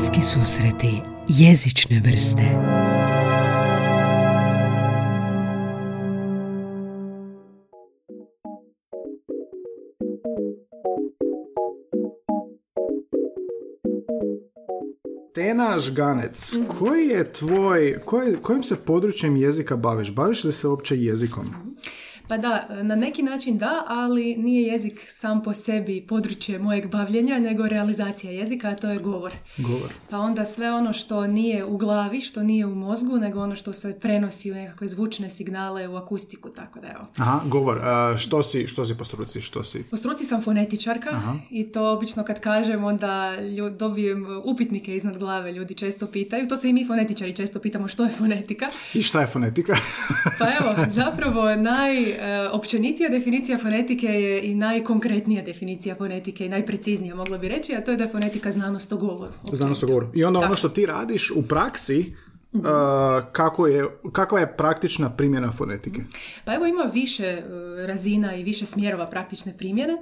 Bliski susreti jezične vrste Tena Žganec, koji je tvoj, koji, kojim se područjem jezika baviš? Baviš li se uopće jezikom? Pa da, na neki način da, ali nije jezik sam po sebi područje mojeg bavljenja, nego realizacija jezika, a to je govor. Govor. Pa onda sve ono što nije u glavi, što nije u mozgu, nego ono što se prenosi u nekakve zvučne signale, u akustiku, tako da evo. Aha, govor. A, što, si, što si po struci? Što si? Po struci sam fonetičarka Aha. i to obično kad kažem onda lju- dobijem upitnike iznad glave, ljudi često pitaju. To se i mi fonetičari često pitamo što je fonetika. I šta je fonetika? Pa evo, zapravo najopćenitija definicija fonetike je i najkonkretnija definicija fonetike i najpreciznija mogla bi reći, a to je da je fonetika znanost o govoru. Znanost o govoru. I onda ono što ti radiš u praksi, a, kako je, kakva je praktična primjena fonetike? Pa evo ima više e, razina i više smjerova praktične primjene.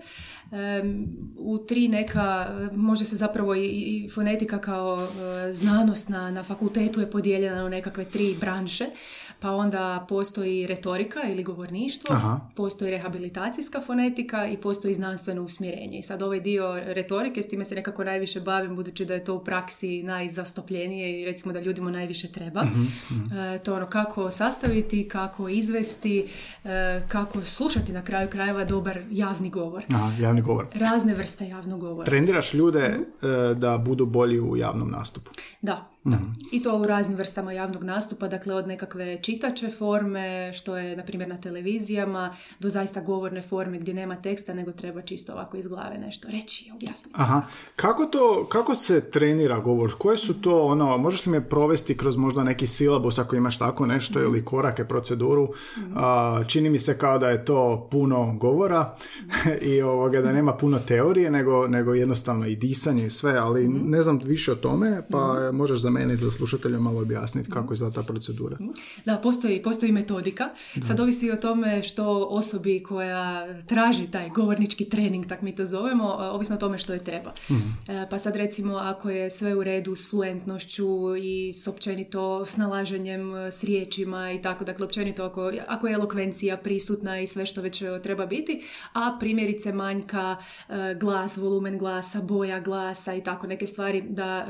U tri neka, e, može se zapravo i, i fonetika kao e, znanost na, na fakultetu je podijeljena u nekakve tri branše. Pa onda postoji retorika ili govorništvo, Aha. postoji rehabilitacijska fonetika i postoji znanstveno usmjerenje. I sad ovaj dio retorike, s time se nekako najviše bavim, budući da je to u praksi najzastupljenije i recimo da ljudima najviše treba. E, to ono kako sastaviti, kako izvesti, e, kako slušati na kraju krajeva dobar javni govor. Aha, javni govor. Razne vrste javnog govora. Treniraš ljude e, da budu bolji u javnom nastupu. Da, da. I to u raznim vrstama javnog nastupa, dakle od nekakve čitače forme, što je na primjer na televizijama, do zaista govorne forme gdje nema teksta, nego treba čisto ovako iz glave nešto reći i objasniti. Aha. Kako to, kako se trenira govor? Koje su to, ono, možeš li me provesti kroz možda neki silabus ako imaš tako nešto ili korake, proceduru? A, čini mi se kao da je to puno govora i ovoga, da nema puno teorije, nego, nego jednostavno i disanje i sve, ali ne znam više o tome, pa možeš za mene i za slušatelja malo objasniti kako izgleda ta procedura. Da, postoji, postoji metodika. Sad ovisi o tome što osobi koja traži taj govornički trening, tak mi to zovemo, e, ovisno o tome što je treba. E, Pa sad recimo ako je sve u redu s fluentnošću i s općenito snalaženjem e, s riječima i tako, dakle općenito ako, ako je elokvencija prisutna i sve što već treba biti, a primjerice manjka glas, volumen glasa, boja glasa i tako neke stvari da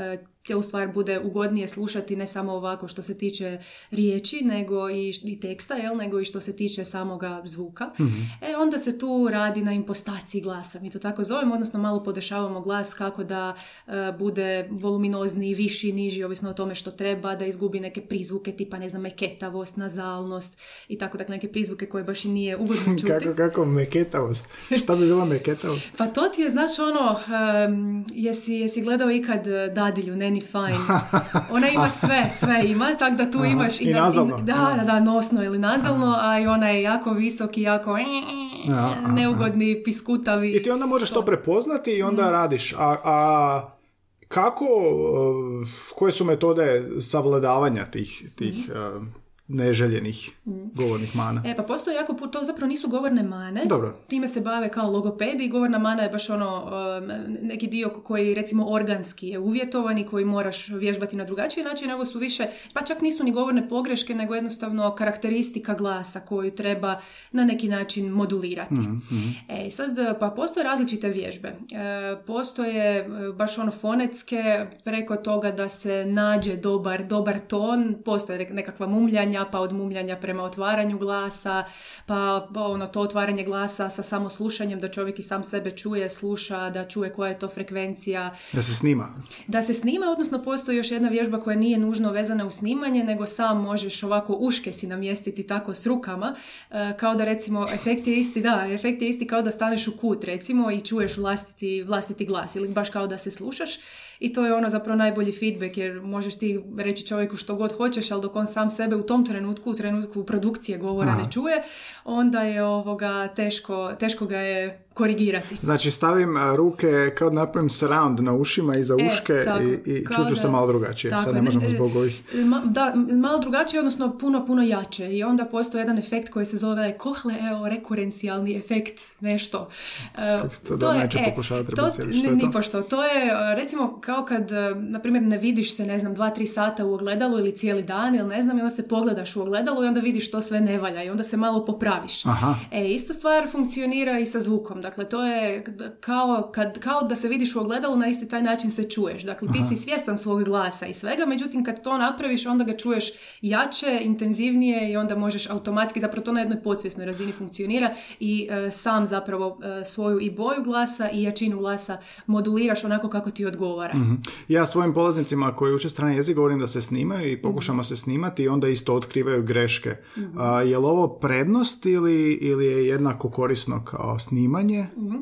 cijelu stvar bude ugodnije slušati ne samo ovako što se tiče riječi nego i, i teksta, jel, nego i što se tiče samoga zvuka. E onda se tu radi na impostaciji glasa, mi to tako zovemo, odnosno malo podešavamo glas kako da e, bude voluminozniji, viši, niži, ovisno o tome što treba, da izgubi neke prizvuke tipa, ne znam, meketavost, nazalnost i tako, dakle neke prizvuke koje baš i nije ugodno čuti. Kako, kako meketavost? Šta bi bila meketavost? Pa to ti je, znaš, ono, em, jesi, jesi gledao ikad dadilju, Nanny Fine? Ona ima sve, sve ima, tako da tu Aha, imaš... i nazalno. da, da, da, nosno ili nazalno, a i ona je jako visoki, jako Aha, aha, neugodni, piskutavi. I ti onda možeš to prepoznati i onda radiš. A, a kako, uh, koje su metode savladavanja tih, tih uh, neželjenih govornih mana? E, pa postoji jako puno, to zapravo nisu govorne mane. Dobro. Time se bave kao logopedi i govorna mana je baš ono um, neki dio koji recimo organski je uvjetovan i koji moraš vježbati na drugačiji način, nego su više, pa čak nisu ni govorne pogreške, nego jednostavno karakteristika glasa koju treba na neki način modulirati. E, i sad, pa postoje različite vježbe. E, postoje e, baš ono fonetske, preko toga da se nađe dobar, dobar ton, postoje nek- nekakva mumljanja, pa od mumljanja prema otvaranju glasa, pa pa ono to otvaranje glasa sa samo slušanjem, da čovjek i sam sebe čuje, sluša, da čuje koja je to frekvencija, Da se snima. da se snima, odnosno postoji još jedna vježba koja nije nužno vezana u snimanje, nego sam možeš ovako uške si namjestiti tako s rukama, e, kao da recimo efekt je isti, da, efekt je isti kao da staneš u kut recimo i čuješ vlastiti, vlastiti glas ili baš kao da se slušaš i to je ono zapravo najbolji feedback jer možeš ti reći čovjeku što god hoćeš, ali dok on sam sebe u tom trenutku, u trenutku produkcije govora Aha. ne čuje, onda je ovoga teško, teško ga je korigirati. Znači stavim ruke kao da napravim surround na ušima i za E, uške tako, i, i čuću se malo drugačije. Tako Sad je, ne možemo ne- zbog ovih... Ma- da, malo drugačije, odnosno puno, puno jače. I onda postoji jedan efekt koji se zove kohleo rekurencijalni efekt, nešto. E, Kako to da neće pokušavati to, što je to? Nipošto. To je, e, recimo, kao kad, e, na primjer, ne vidiš se, ne znam, dva, tri sata u ogledalu ili cijeli dan ili ne znam, i onda se pogledaš u ogledalu i onda vidiš što sve ne valja i onda se malo popraviš. Aha. E, ista stvar funkcionira i sa zvukom. Dakle, to je kao, kad, kao da se vidiš u ogledalu, na isti taj način se čuješ. Dakle, ti si svjestan svog glasa i svega, međutim, kad to napraviš, onda ga čuješ jače, intenzivnije i onda možeš automatski, zapravo to na jednoj podsvjesnoj razini funkcionira i e, sam zapravo e, svoju i boju glasa i jačinu glasa moduliraš onako kako ti odgovara. Mhm. Ja svojim polaznicima koji uče strani jezik govorim da se snimaju i pokušamo se snimati i onda isto otkrivaju greške. A, je li ovo prednost ili, ili je jednako korisno kao snimanje? Mhm.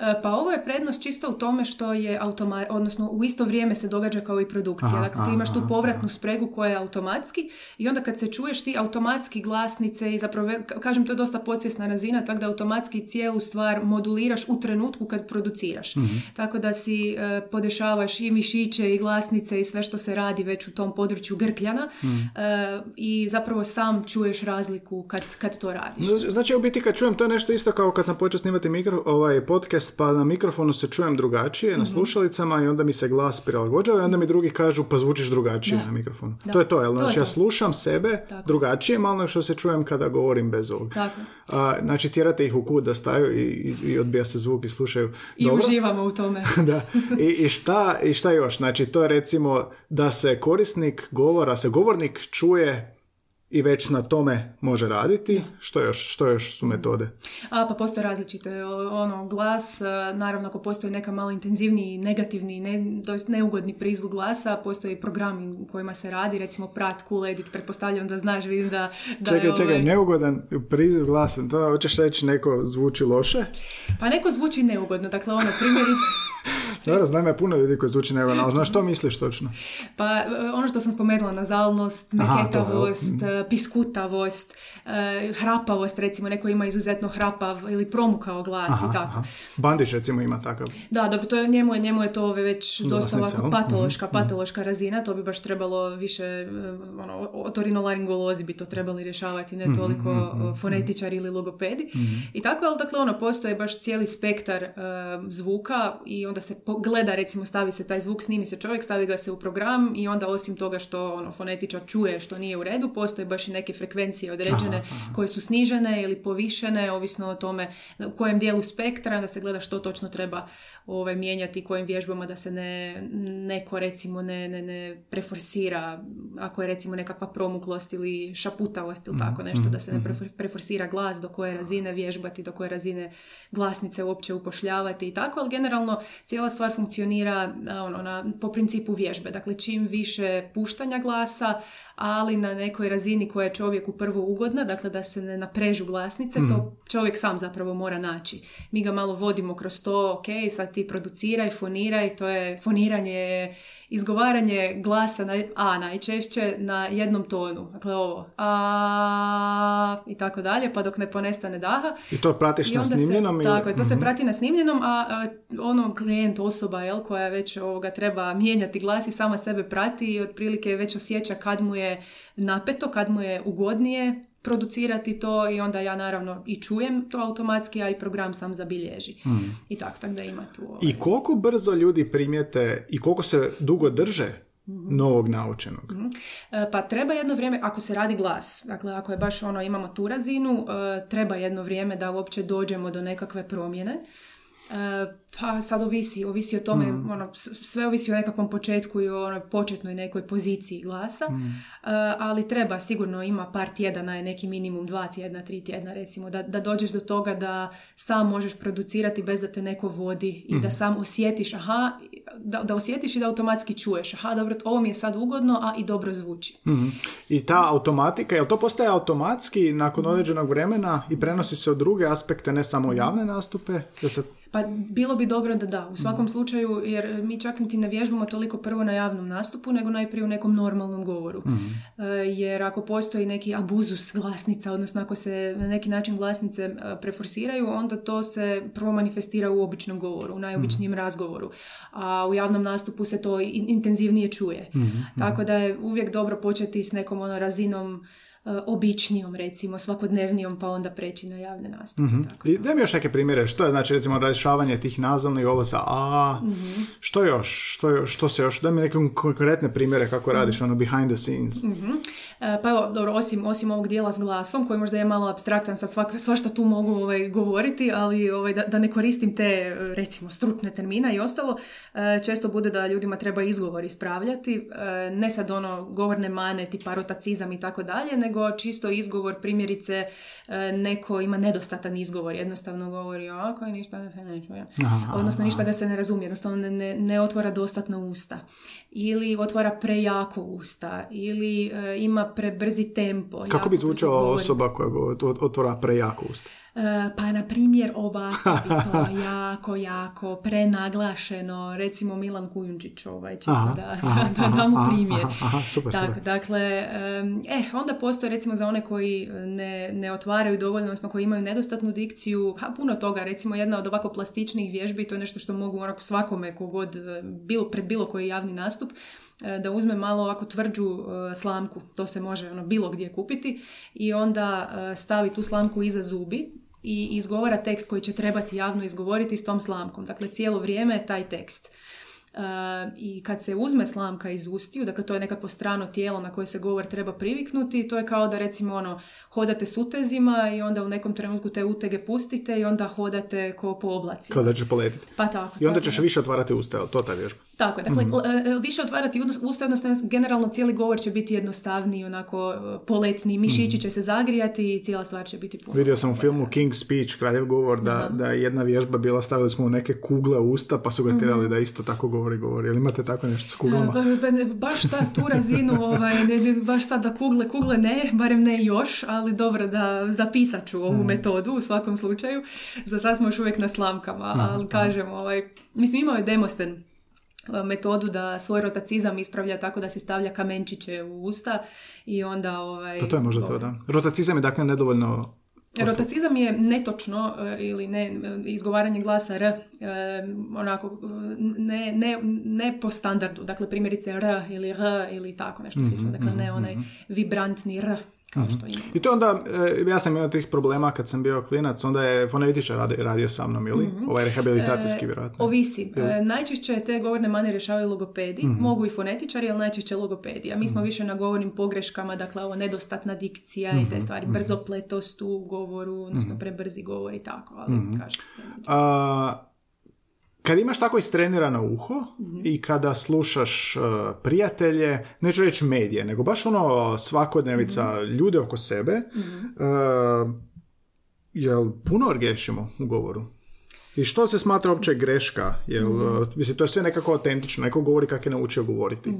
E, Pa ovo je prednost čisto u tome što je automa, odnosno u isto vrijeme se događa kao i produkcija. Aha, dakle, ti imaš tu aha, povratnu spregu koja je automatski i onda kad se čuješ ti automatski glasnice i zapravo, kažem, to je dosta podsvjesna razina, tako da automatski cijelu stvar moduliraš u trenutku kad produciraš. Mhm. Tako da si e, podešavaš i mišiće i glasnice i sve što se radi već u tom području grkljana Mhm. e, i zapravo sam čuješ razliku kad, kad to radiš. Znači- Znači, u biti kad čujem, to je nešto isto kao kad sam počeo snimati mikro, ovaj podcast, pa na mikrofonu se čujem drugačije, Mhm. na slušalicama i onda mi se glas prilagođava i onda mi drugi kažu pa zvučiš drugačije Da. na mikrofonu. Da. To je to, jel? To je Znači, ja to. slušam sebe Tako. drugačije, malo nego što se čujem kada govorim bez ovog. Tako. A, znači, tjerate ih u kut da staju i, i, i odbija se zvuk i slušaju. I Dobro. uživamo u tome. da. I, i, šta, I šta još? Znači, to je recimo da se korisnik govora, se govornik čuje i već na tome može raditi. Što još, što još su metode? A pa postoje različite, ono, glas, e, naravno ako postoji neka malo intenzivniji, negativni, ne, to jest neugodni prizvuk glasa, postoji programi u kojima se radi, recimo Prat, Cool Edit, pretpostavljam da znaš, vidim da, da Čekaj, je, čekaj, ovaj, neugodan priziv glasan. To hoćeš reći neko zvuči loše? Pa neko zvuči neugodno, dakle ono, primjeri, Dobro, znam ja puno ljudi koji zvuči ali znaš što misliš točno? pa e, ono što sam spomenula, nazalnost, Aha, to, jel? meketavost, e, piskutavost, e, hrapavost, recimo neko ima izuzetno hrapav ili promukao glas i tako. Aha. Bandić recimo ima takav. Da, dobro, to je, njemu, je, njemu je to već dosta ovako jel? patološka, patološka razina, to bi baš trebalo više, ono, otorinolaringolozi bi to trebali rješavati, ne toliko eh, fonetičari ili logopedi. I tako, ali dakle, ono, postoje baš cijeli spektar eh, zvuka i onda se gleda, recimo, stavi se taj zvuk, snimi se čovjek, stavi ga se u program i onda osim toga što ono, fonetičar čuje što nije u redu, postoje baš i neke frekvencije određene koje su snižene ili povišene, ovisno o tome u kojem dijelu spektra, da se gleda što točno treba ovaj, mijenjati, kojim vježbama da se ne, neko recimo ne, ne, ne preforsira, ako je recimo nekakva promuklost ili šaputavost ili tako nešto, da se ne prefor- preforsira glas, do koje razine vježbati, do koje razine glasnice uopće upošljavati i tako, ali generalno cijela stvar funkcionira a, ono, na, po principu vježbe. Dakle, čim više puštanja glasa, ali na nekoj razini koja je čovjeku prvo ugodna, dakle da se ne naprežu glasnice, to čovjek sam zapravo mora naći. Mi ga malo vodimo kroz to, ok, sad ti produciraj, foniraj, to je foniranje je izgovaranje glasa na A najčešće na jednom tonu. Dakle ovo a i tako dalje, pa dok ne ponestane daha. I to pratiš I na onda se- snimljenom? ili- Tako je, to se Mhm. prati na snimljenom, a, a ono klijent, osoba jel, koja već ovoga treba mijenjati glas i sama sebe prati i otprilike već osjeća kad mu je napeto, kad mu je ugodnije producirati to i onda ja naravno i čujem to automatski, a i program sam zabilježi. I tako, tako da ima tu... ovaj, I koliko brzo ljudi primijete i koliko se dugo drže novog naučenog? E, Pa treba jedno vrijeme, ako se radi glas, dakle ako je baš ono, imamo tu razinu, e, treba jedno vrijeme da uopće dođemo do nekakve promjene. E, Pa sad ovisi, ovisi o tome, ono, s- sve ovisi o nekakvom početku i o onoj početnoj nekoj poziciji glasa, E, ali treba, sigurno ima par tjedana, je neki minimum dva tjedna, tri tjedna recimo, da, da dođeš do toga da sam možeš producirati bez da te neko vodi i da sam osjetiš, aha, da, da osjetiš i da automatski čuješ, aha, dobro, ovo mi je sad ugodno, a i dobro zvuči. Mhm. I ta automatika, jel to postaje automatski nakon određenog vremena i prenosi se u druge aspekte, ne samo u javne nastupe? Da se... Pa bilo bi dobro da da, u svakom slučaju, jer mi čak niti ne vježbamo toliko prvo na javnom nastupu, nego najprije u nekom normalnom govoru. E, jer ako postoji neki abuzus glasnica, odnosno ako se na neki način glasnice e, preforsiraju, onda to se prvo manifestira u običnom govoru, u najobičnijem razgovoru. A u javnom nastupu se to intenzivnije čuje. Tako da je uvijek dobro početi s nekom ono razinom običnijom, recimo, svakodnevnijom, pa onda preći na javne nastupe. mm I daj mi još neke primjere, što je znači recimo razrješavanje tih nazivnih ovo sa a, mm što još, što, još, što se još, daj mi neke konkretne primjere kako radiš, mm ono behind the scenes. mm pa evo, dobro, osim, osim ovog dijela s glasom, koji možda je malo abstraktan, sad svak, svašta tu mogu ovaj, govoriti, ali ovaj, da, da ne koristim te, recimo, stručne termina i ostalo, e, često bude da ljudima treba izgovor ispravljati, ne sad ono govorne mane, tipa rotacizam i tako dalje, nego čisto izgovor, primjerice e, neko ima nedostatan izgovor, jednostavno govori ovako i ništa da se ne čuje. Odnosno ništa ga se ne razumije, jednostavno ne, ne otvara dostatno usta. Ili otvara prejako usta, ili e, ima prebrzi tempo. Kako bi zvučala osoba koja otvara prejako usta? E, pa na primjer ovako bi to jako, jako prenaglašeno, recimo Milan Kujundžić, ovaj, čisto da, da, damo primjer. super, tak, Dakle, eh, onda postoje recimo za one koji ne, ne otvaraju dovoljno, odnosno koji imaju nedostatnu dikciju, ha, puno toga, recimo jedna od ovako plastičnih vježbi, to je nešto što mogu onako svakome kogod, e, bilo, pred bilo koji javni nastup, da uzme malo ovako tvrđu slamku, to se može ono bilo gdje kupiti i onda stavi tu slamku iza zubi i izgovara tekst koji će trebati javno izgovoriti s tom slamkom. Dakle, cijelo vrijeme taj tekst. I kad se uzme slamka iz ustiju, dakle to je nekakvo strano tijelo na koje se govor treba priviknuti, to je kao da recimo ono, hodate s utezima i onda u nekom trenutku te utege pustite i onda hodate ko po oblacima. Kao da će poletiti. Pa tako. I onda ćeš više otvarati usta, to ta vježba? Tako je, dakle mm više otvarati usta, odnosno generalno cijeli govor će biti jednostavniji, onako e, poletni, mišići mhm. će se zagrijati i cijela stvar će biti puno. Vidio sam u filmu King's Speech, kraljev govor, da, da je jedna vježba bila, stavili smo u neke kugle usta pa su ga tirali mm da isto tako govor govori, govori. Jel imate tako nešto s kuglama? baš ta, tu razinu, ovaj, ne, baš sad da kugle, kugle ne, barem ne još, ali dobro da zapisat ću ovu mm. metodu u svakom slučaju. Za sad smo još uvijek na slamkama, ali kažem, ovaj, mislim imao je Demosten metodu da svoj rotacizam ispravlja tako da se stavlja kamenčiće u usta i onda ovaj... To, to je možda to, da. Rotacizam je dakle nedovoljno Rotacizam je netočno e, ili ne, izgovaranje glasa R, e, onako, ne, ne, ne po standardu. Dakle, primjerice R ili R ili tako nešto slično. Dakle, ne mhm, onaj mhm. vibrantni R kao što ima. I to onda, e, ja sam imao tih problema kad sam bio klinac, onda je fonetičar radio, radio sa mnom, ili? Mm-hmm. Ovaj rehabilitacijski, vjerojatno. Ovisi. E, najčešće te govorne mane rješavaju logopedi, mm mogu i fonetičari, ali najčešće logopedi. A mi smo mm više na govornim pogreškama, dakle ovo nedostatna dikcija i te mhm, stvari, brzopletost u govoru, odnosno prebrzi govor i tako, ali kažem. A, kad imaš tako istrenirano uho mm i kada slušaš uh, prijatelje, neću reći medije, nego baš ono svakodnevica mm ljude oko sebe, mm uh, jel puno griješimo u govoru? I što se smatra uopće greška? Jel, mm mislim, to je sve nekako autentično. Neko govori kako je naučio govoriti.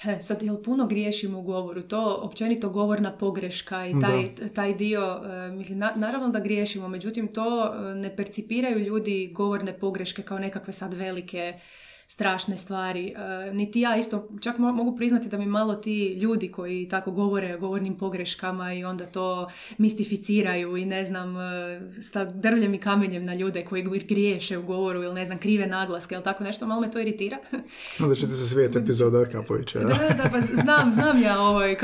He, sad, jel puno griješimo u govoru? To općenito govorna pogreška i taj, taj dio, e, mislim, naravno da griješimo, međutim to e, ne percipiraju ljudi govorne pogreške kao nekakve sad velike strašne stvari. E, niti ja isto, čak mogu priznati da mi malo ti ljudi koji tako govore o govornim pogreškama i onda to mistificiraju i ne znam, e, sta drvljem i kamenjem na ljude koji griješe u govoru ili ne znam, krive naglaske ili tako nešto, malo me to iritira. Onda ćete se svijet epizoda Kapovića. Da, da, pa znam, znam ja ovaj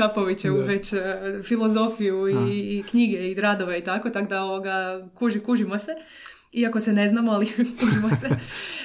u već e, filozofiju i, i, knjige i radove i tako, tako da ovoga, kuži, kužimo se iako se ne znamo, ali kužimo se.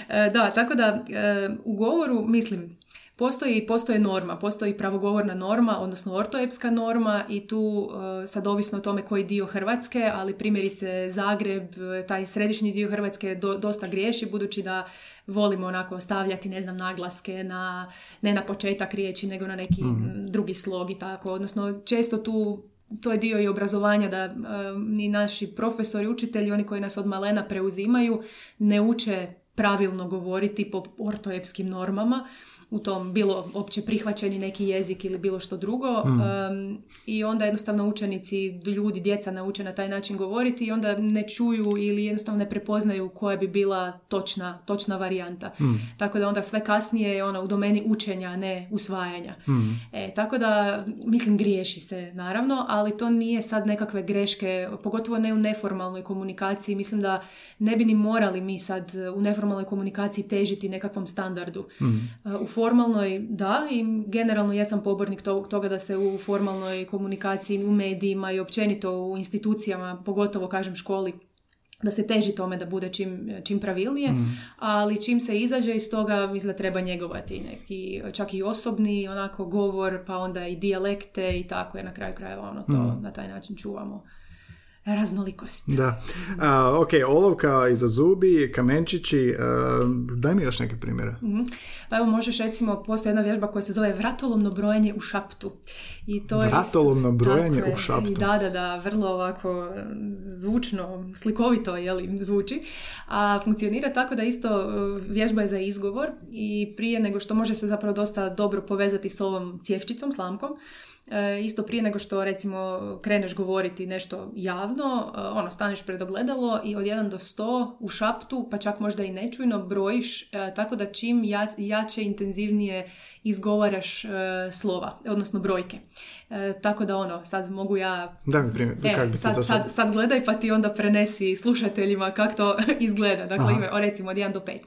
E, da, tako da e, u govoru, mislim, postoji, postoje norma, postoji pravogovorna norma, odnosno ortoepska norma i tu e, sad ovisno o tome koji dio Hrvatske, ali primjerice Zagreb, taj središnji dio Hrvatske dosta griješi budući da volimo onako ostavljati, ne znam, naglaske na, ne na početak riječi, nego na neki mhm. drugi slog i tako. Odnosno, često tu to je dio i obrazovanja da ni naši profesori, učitelji, oni koji nas od malena preuzimaju, ne uče pravilno govoriti po ortoepskim normama u tom bilo opće prihvaćeni neki jezik ili bilo što drugo Mm. Um, i onda jednostavno učenici, ljudi, djeca nauče na taj način govoriti i onda ne čuju ili jednostavno ne prepoznaju koja bi bila točna, točna varijanta. Mm. Tako da onda sve kasnije je ono u domeni učenja, a ne usvajanja. Mm. E, tako da, mislim, griješi se naravno, ali to nije sad nekakve greške, pogotovo ne u neformalnoj komunikaciji. Mislim da ne bi ni morali mi sad u neformalnoj komunikaciji težiti nekakvom standardu. Mm. U formalnoj da i generalno jesam pobornik to- toga da se u formalnoj komunikaciji u medijima i općenito u institucijama, pogotovo kažem školi, da se teži tome da bude čim, čim pravilnije, ali čim se izađe iz toga mislim da treba njegovati neki čak i osobni onako govor, pa onda i dijalekte i tako jer na kraju krajeva ono to na taj način čuvamo raznolikost. Da. A, ok, olovka iza zubi, kamenčići, a, daj mi još neke primjere. Mhm. Pa evo možeš recimo, postoji jedna vježba koja se zove vratolomno brojanje u šaptu. I to je Vratolomno brojanje Tako je. u šaptu. I da, da, da, vrlo ovako e, zvučno, slikovito jeli, zvuči. A funkcionira tako da isto e, vježba je za izgovor i prije nego što može se zapravo dosta dobro povezati s ovom cjevčicom, slamkom, isto prije nego što recimo kreneš govoriti nešto javno, e, ono staneš pred ogledalo i od 1 do 100 u šaptu, pa čak možda i nečujno brojiš, e, tako da čim ja, jače, intenzivnije izgovaraš e, slova, odnosno brojke. E, tako da ono, sad mogu ja Daj mi primjer, E, kako bi sad, to sad... sad, sad gledaj pa ti onda prenesi slušateljima kako to izgleda. Dakle, Aha. ime, recimo od 1 do 5.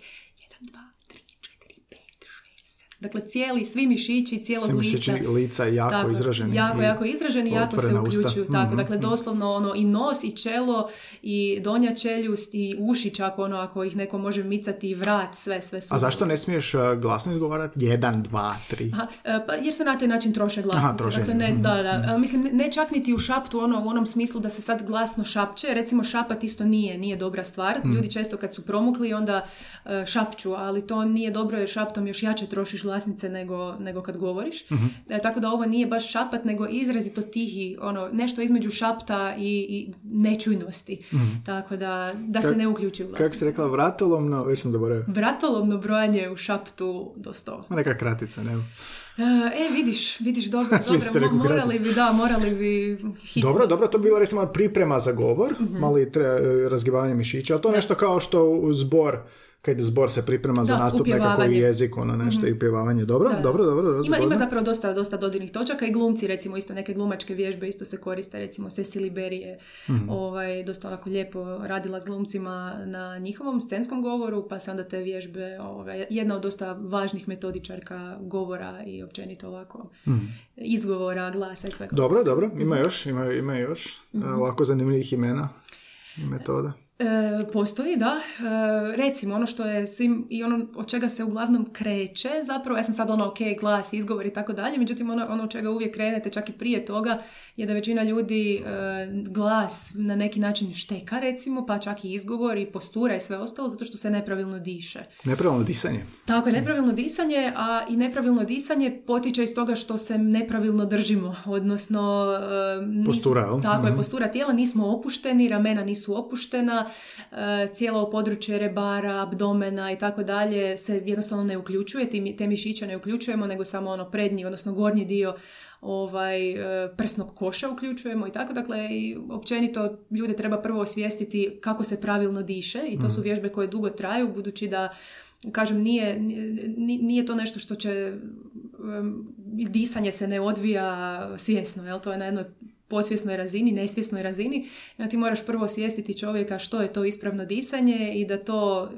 1, 2, 3, 4, 5, 6, 7. Dakle, cijeli, svi mišići, cijelog Svi lica. mišići lica jako Tako, izraženi. Jako, i- jako izraženi i jako se otvorena usta. uključuju. Tako, Mhm, dakle, doslovno ono i nos i čelo i donja čeljust i uši čak ono ako ih neko može micati i vrat, sve, sve su. A zašto ne smiješ a, glasno izgovarati? Jedan, dva, tri. Aha, e, pa jer se na taj način troše glasnice. Aha, trošenje, Dakle, ne, mhm, da, da. A, Mislim, ne čak niti u šaptu ono, u onom smislu da se sad glasno šapće. Recimo, šapat isto nije, nije dobra stvar. Mhm. Ljudi često kad su promukli onda e, šapću, ali to nije dobro jer šaptom još jače trošiš glasnice nego, nego kad govoriš. Mhm. E, tako da ovo nije baš šapat, nego izrazito tihi, ono, nešto između šapta i, i nečujnosti. Tako da, da se Kak- ne uključuju Kako glasnice. si rekla, vratolomno, već sam zaboravio. Vratolomno brojanje u šaptu do sto. Neka kratica, ne? E, vidiš, vidiš, dobro, dobro, mo- morali bi, da, morali bi hitno. Dobro, dobro, to bi bila recimo priprema za govor, Mhm. malo i tre, razgibavanje mišića, ali to je nešto kao što u zbor, kad zbor se priprema za Da, nastup nekako upjevavanje. jezik, ono nešto i upjevavanje. Dobro, Da, da. dobro, dobro, dobro, Ima, ima zapravo dosta, dosta dodirnih točaka i glumci recimo isto neke glumačke vježbe isto se koriste recimo Cecily Berry je Mhm. ovaj, dosta ovako lijepo radila s glumcima na njihovom scenskom govoru pa se onda te vježbe ovoga, jedna od dosta važnih metodičarka govora i općenito ovako izgovora, glasa i svega. Mhm. Dobro, dobro, ima još, ima, ima još Mhm. ovako zanimljivih imena i metoda. E, postoji, da. E, recimo, ono što je svim, i ono od čega se uglavnom kreće, zapravo, ja sam sad ono, ok, glas, izgovor i tako dalje, međutim, ono, ono od čega uvijek krenete, čak i prije toga, je da većina ljudi e, glas na neki način šteka, recimo, pa čak i izgovor i postura i sve ostalo, zato što se nepravilno diše. Nepravilno disanje. Tako je, nepravilno disanje, a i nepravilno disanje potiče iz toga što se nepravilno držimo, odnosno... e, nismo- Postura? Tako je, Mhm. postura tijela, nismo opušteni, ramena nisu opuštena, cijelo područje rebara, abdomena i tako dalje se jednostavno ne uključuje, te mišiće ne uključujemo, nego samo ono prednji, odnosno gornji dio ovaj e, prsnog koša uključujemo i tako. Dakle, i općenito ljude treba prvo osvijestiti kako se pravilno diše i to su vježbe koje dugo traju, budući da kažem, nije, nije, nije to nešto što će, disanje se ne odvija svjesno, jel? To je na jednoj posvjesnoj razini, nesvjesnoj razini. Onda ti moraš prvo osvijestiti čovjeka što je to ispravno disanje i da to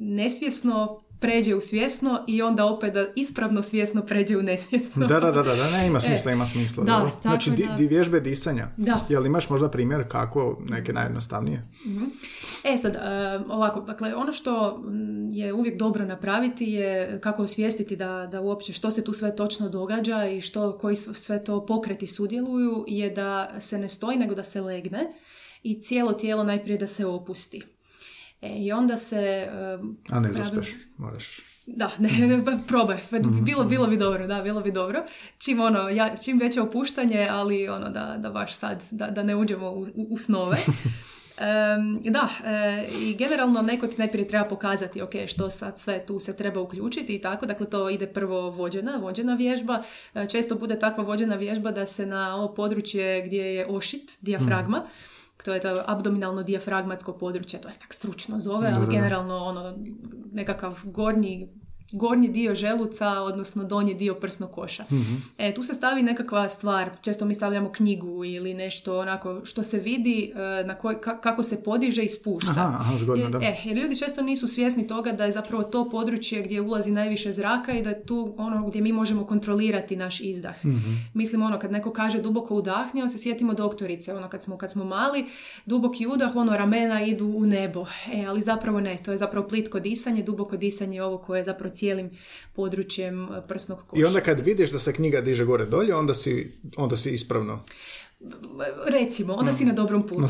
nesvjesno pređe u svjesno i onda opet da ispravno svjesno pređe u nesvjesno. Da, da, da, da, ne, ima smisla, ima smisla. E, da, tako znači, di, di vježbe disanja. Da. Jel imaš možda primjer kako neke najjednostavnije? E sad, e, ovako, dakle, ono što je uvijek dobro napraviti je kako osvijestiti da, da uopće što se tu sve točno događa i što, koji sve to pokreti sudjeluju je da se ne stoji nego da se legne i cijelo tijelo najprije da se opusti. E, I onda se... e, A ne zaspeš, moraš. Da, ne, ne, pa probaj. Bilo, bilo bi dobro, da, bilo bi dobro. Čim, ono, ja, čim veće opuštanje, ali ono, da, da baš sad, da, da ne uđemo u, u, snove. da, e, i generalno neko ti najprije treba pokazati ok, što sad sve tu se treba uključiti i tako, dakle to ide prvo vođena, vođena vježba, e, često bude takva vođena vježba da se na ovo područje gdje je ošit, dijafragma, mm. To je to abdominalno dijafragmatsko područje, to se tak stručno zove, ali generalno ono nekakav gornji gornji dio želuca, odnosno donji dio prsnog koša. mm E, tu se stavi nekakva stvar, često mi stavljamo knjigu ili nešto onako što se vidi e, na koj, kako se podiže i spušta. Aha, aha, zgodno, da. E, jer ljudi često nisu svjesni toga da je zapravo to područje gdje ulazi najviše zraka i da je tu ono gdje mi možemo kontrolirati naš izdah. mm Mislim ono, kad neko kaže duboko udahni, on se sjetimo doktorice, ono kad smo, kad smo mali, duboki udah, ono ramena idu u nebo. E, ali zapravo ne, to je zapravo plitko disanje, duboko disanje je ovo koje je zapravo cijelim područjem prsnog koša. I onda kad vidiš da se knjiga diže gore dolje, onda si, onda si ispravno recimo, onda si na dobrom putu.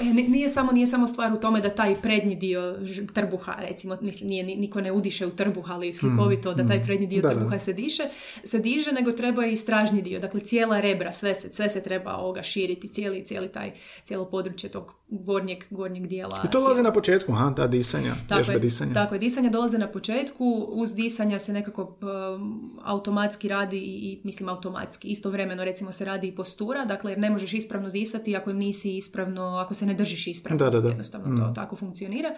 E, nije, samo, nije samo stvar u tome da taj prednji dio trbuha, recimo, mislim, nije, niko ne udiše u trbuh, ali slikovito da taj mm. prednji dio trbuha se diše, se diže, nego treba i stražnji dio, dakle cijela rebra, sve se, sve se treba ovoga širiti, cijeli, cijeli taj, cijelo područje tog gornjeg, gornjeg dijela. I to dolazi na početku, ha, ta disanja, tako je, disanja. Tako je, disanja dolaze na početku, uz disanja se nekako um, automatski radi i, mislim automatski, istovremeno recimo se radi i postura, dakle jer ne možeš ispravno disati ako nisi ispravno, ako se ne držiš ispravno, da, da, da. jednostavno to mm. tako funkcionira.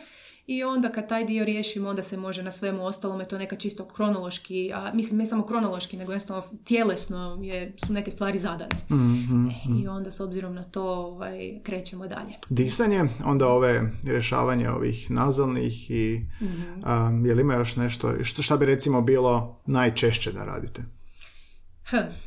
I onda kad taj dio riješimo, onda se može na svemu ostalome to neka čisto kronološki, a mislim ne samo kronološki, nego jednostavno tjelesno je, su neke stvari zadane. Mm-hmm. E, I onda s obzirom na to ovaj, krećemo dalje. Disanje, onda ove rješavanje ovih nazalnih i mm-hmm. je li ima još nešto, što, šta bi recimo bilo najčešće da radite?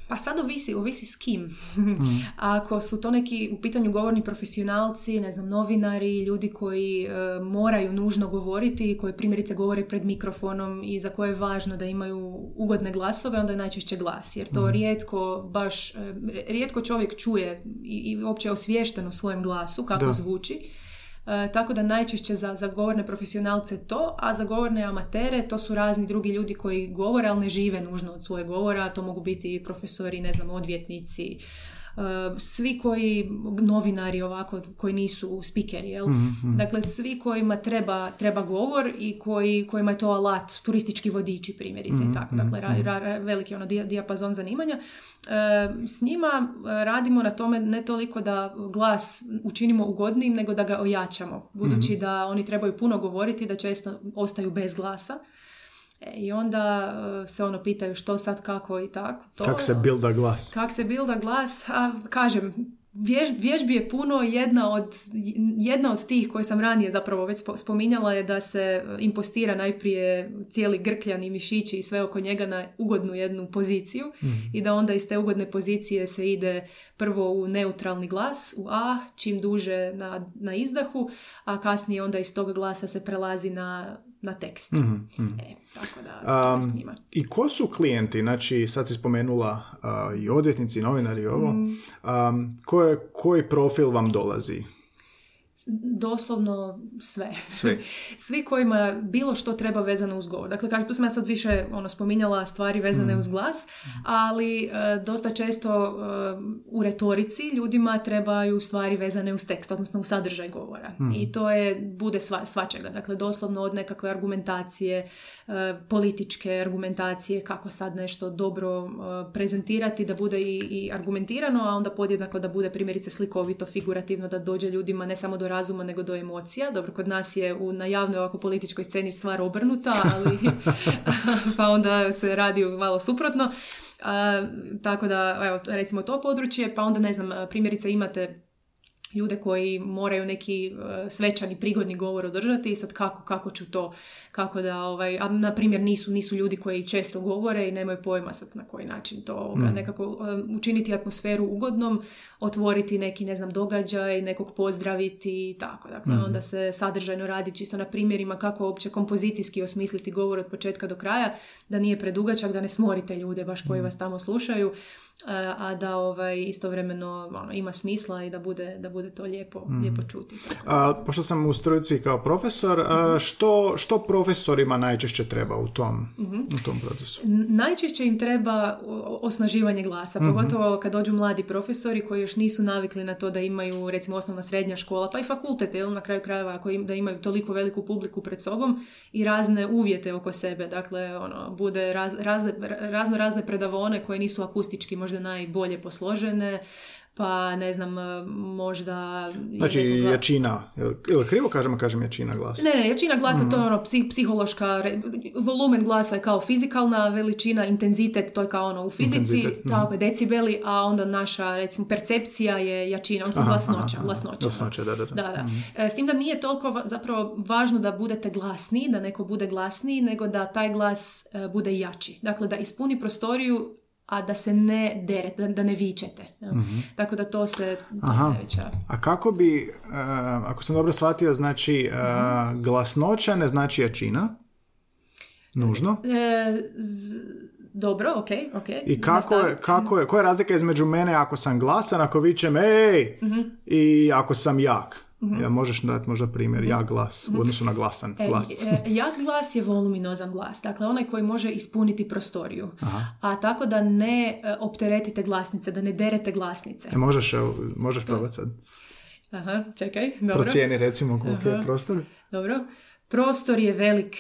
Pa sad ovisi, ovisi s kim. Mm. Ako su to neki u pitanju govorni profesionalci, ne znam, novinari, ljudi koji e, moraju nužno govoriti, koji primjerice govore pred mikrofonom i za koje je važno da imaju ugodne glasove, onda je najčešće glas. Jer to mm. rijetko, baš, e, rijetko čovjek čuje i, i uopće osviješten o svojem glasu, kako zvuči. E, tako da najčešće za, za govorne profesionalce to, a za govorne amatere to su razni drugi ljudi koji govore, ali ne žive nužno od svoje govora. To mogu biti profesori, ne znam, odvjetnici, svi koji, novinari ovako, koji nisu spikeri, jel? mm Dakle, svi kojima treba, treba govor i koji, kojima je to alat, turistički vodiči primjerice i mhm, tako. Dakle, ra, ra, veliki ono dijapazon zanimanja. Uh, s njima uh, radimo na tome ne toliko da glas učinimo ugodnijim, nego da ga ojačamo. Budući mhm. da oni trebaju puno govoriti, da često ostaju bez glasa. E, I onda e, se ono pitaju što sad, kako i tako. To, kako se bilda glas? Kako se bilda glas, a kažem, Vjež, vježbi je puno, jedna od, jedna od tih koje sam ranije zapravo već spominjala je da se impostira najprije cijeli grkljan i mišići i sve oko njega na ugodnu jednu poziciju mhm. i da onda iz te ugodne pozicije se ide prvo u neutralni glas, u A, čim duže na, na izdahu, a kasnije onda iz tog glasa se prelazi na na tekst. mm E, tako da, um, I ko su klijenti? Znači, sad si spomenula uh, i odvjetnici, i novinari i ovo. Mm. Um, koji profil vam dolazi? Doslovno sve. Svi. Svi kojima bilo što treba vezano uz govor. Dakle, kažem, tu sam ja sad više ono, spominjala stvari vezane mm. uz glas, ali e, dosta često e, u retorici ljudima trebaju stvari vezane uz tekst, odnosno u sadržaj govora. Mm. I to je, bude sva, svačega. Dakle, doslovno od nekakve argumentacije, e, političke argumentacije, kako sad nešto dobro prezentirati, da bude i, i argumentirano, a onda podjednako da bude primjerice slikovito, figurativno, da dođe ljudima ne samo do razuma nego do emocija. Dobro, kod nas je u, na javnoj ovako političkoj sceni stvar obrnuta, ali pa onda se radi malo suprotno. tako da, evo, recimo to područje, pa onda ne znam, primjerice imate ljude koji moraju neki e, svečani prigodni govor održati i sad kako, kako ću to, kako da, ovaj, a na primjer nisu, nisu ljudi koji često govore i nemaju pojma sad na koji način to mm. nekako e, učiniti atmosferu ugodnom, otvoriti neki, ne znam, događaj, nekog pozdraviti i tako. Dakle, mm. onda se sadržajno radi čisto na primjerima kako uopće kompozicijski osmisliti govor od početka do kraja, da nije predugačak, da ne smorite ljude baš koji mm. vas tamo slušaju, a da ovaj, istovremeno ono, ima smisla i da bude, da bude to lijepo, lijepo čuti. Tako. A, pošto sam u struci kao profesor, a, što, što profesorima najčešće treba u tom, u tom procesu? N- Najčešće im treba osnaživanje glasa, pogotovo kad dođu mladi profesori koji još nisu navikli na to da imaju recimo osnovna srednja škola, pa i fakultet, jel, na kraju krajeva ako im, da imaju toliko veliku publiku pred sobom i razne uvjete oko sebe, dakle ono, bude raz, razne, razno razne predavone koje nisu akustički možda najbolje posložene, pa ne znam, možda... je Znači, neko gla- jačina, jel krivo kažemo, kažem jačina glasa? ne, ne, jačina glasa to je ono psi- psihološka, re- volumen glasa je kao fizikalna veličina, intenzitet to je kao ono u fizici, Intenzitet, mhm. tako je, decibeli, a onda naša recimo percepcija je jačina, odnosno glasnoća, aha, glasnoća. Glasnoća, da, da, da. Da, da. E, S tim da nije toliko va- zapravo važno da budete glasniji, da neko bude glasniji, nego da taj glas e, bude jači. Dakle, da ispuni prostoriju, a da se ne derete, da, da ne vičete. jel? Tako da to se... Aha. A kako bi, e, ako sam dobro shvatio, znači e, glasnoća ne znači jačina, nužno. E, z- dobro, ok, ok. I kako je, kako je, koja je razlika između mene ako sam glasan, ako vičem ej, i ako sam jak? Ja, možeš dati možda primjer, jak glas, u odnosu na glasan E, glas. e, jak glas je voluminozan glas, dakle onaj koji može ispuniti prostoriju. A tako da ne e, opteretite glasnice, da ne derete glasnice. E, možeš, možeš probati sad. Aha, čekaj, dobro. Procijeni recimo koliko je prostor. Dobro. Prostor je velik.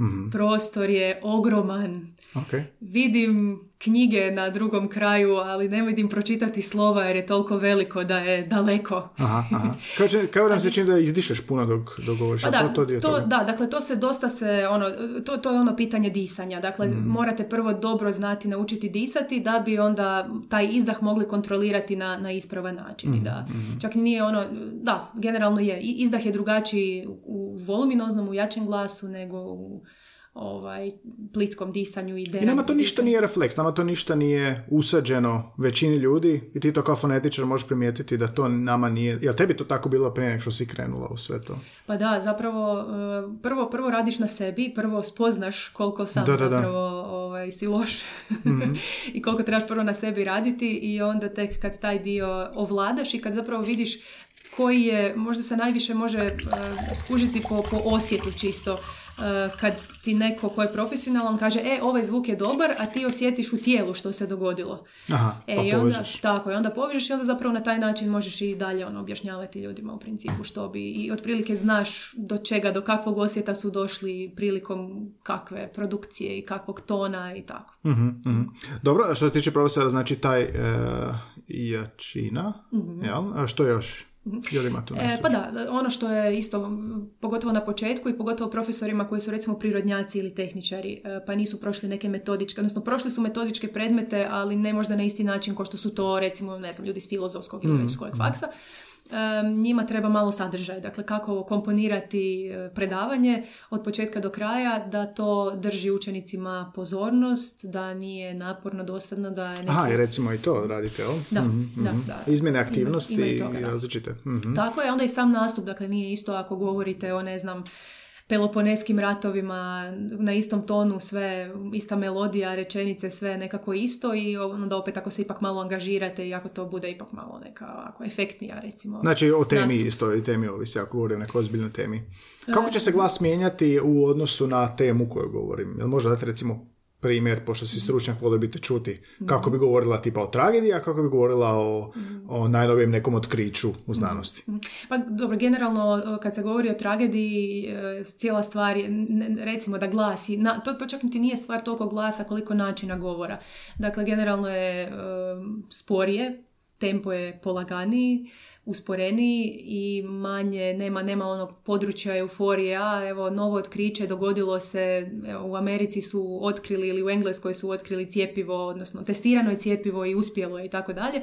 Mhm. Prostor je ogroman. Ok. Vidim knjige na drugom kraju, ali ne vidim pročitati slova jer je toliko veliko da je daleko. Aha, aha. Kao, će- kao nam se čini da izdišeš puno dok, dok govoriš. Pa da, to, to da, dakle to se dosta se, ono, to, to je ono pitanje disanja. Dakle, Mhm. morate prvo dobro znati naučiti disati da bi onda taj izdah mogli kontrolirati na, na ispravan način. I Mhm, Da, čak nije ono, da, generalno je, izdah je drugačiji u voluminoznom, u jačem glasu nego u ovaj, plitkom disanju i I nama to ništa nije refleks, nama to ništa nije usađeno većini ljudi i ti to kao fonetičar možeš primijetiti da to nama nije, jel tebi to tako bilo prije nego što si krenula u sve to? Pa da, zapravo e, prvo, prvo radiš na sebi, prvo spoznaš koliko sam Da, da, da. zapravo ovaj, si loš i koliko trebaš prvo na sebi raditi i onda tek kad taj dio ovladaš i kad zapravo vidiš koji je, možda se najviše može e, skužiti po, po osjetu čisto. E, kad ti neko ko je profesionalan kaže, e, ovaj zvuk je dobar, a ti osjetiš u tijelu što se dogodilo. Aha, E, pa i onda, povežeš. tako, i onda povežeš i onda zapravo na taj način možeš i dalje ono, objašnjavati ljudima u principu što bi i otprilike znaš do čega, do kakvog osjeta su došli prilikom kakve produkcije i kakvog tona i tako. Mhm, mhm. Dobro, a što se tiče profesora, znači taj e, jačina, jel? A što još? Jel ima tu nešto? Mhm. E, pa da, ono što je isto, pogotovo na početku i pogotovo profesorima koji su recimo prirodnjaci ili tehničari, e, pa nisu prošli neke metodičke, odnosno prošli su metodičke predmete, ali ne možda na isti način kao što su to recimo, ne znam, ljudi s filozofskog ili već s kojeg faksa. Njima treba malo sadržaj, dakle kako komponirati e, predavanje od početka do kraja, da to drži učenicima pozornost, da nije naporno, dosadno, da je neki... Aha, i recimo i to radite, jel? Da, Mhm, da, mhm. da. Izmjene Ima- aktivnosti ima i i toga, da. različite. Mhm. Tako je, onda i sam nastup, dakle nije isto ako govorite o, ne znam, Peloponeskim ratovima, na istom tonu sve, ista melodija, rečenice, sve nekako isto i onda opet ako se ipak malo angažirate i ako to bude ipak malo neka ovako efektnija recimo. Znači, o temi nastup. isto, i temi ovisi, ako govorim o nekoj ozbiljnoj temi. Kako će se glas mijenjati u odnosu na temu koju govorim? Jel možda dati recimo primjer, pošto si stručnjak, volio bi te čuti, kako bi govorila tipa o tragediji, a kako bi govorila o, o najnovijem nekom otkriću u znanosti. Pa dobro, generalno kad se govori o tragediji, e, cijela stvar je, recimo da glasi, na, to, to čak niti nije stvar toliko glasa koliko načina govora. Dakle, generalno je e, sporije, tempo je polaganiji, usporeniji i manje, nema, nema onog područja euforije, a evo novo otkriće, dogodilo se, evo, u Americi su otkrili ili u Engleskoj su otkrili cijepivo, odnosno testirano je cijepivo i uspjelo je i tako dalje.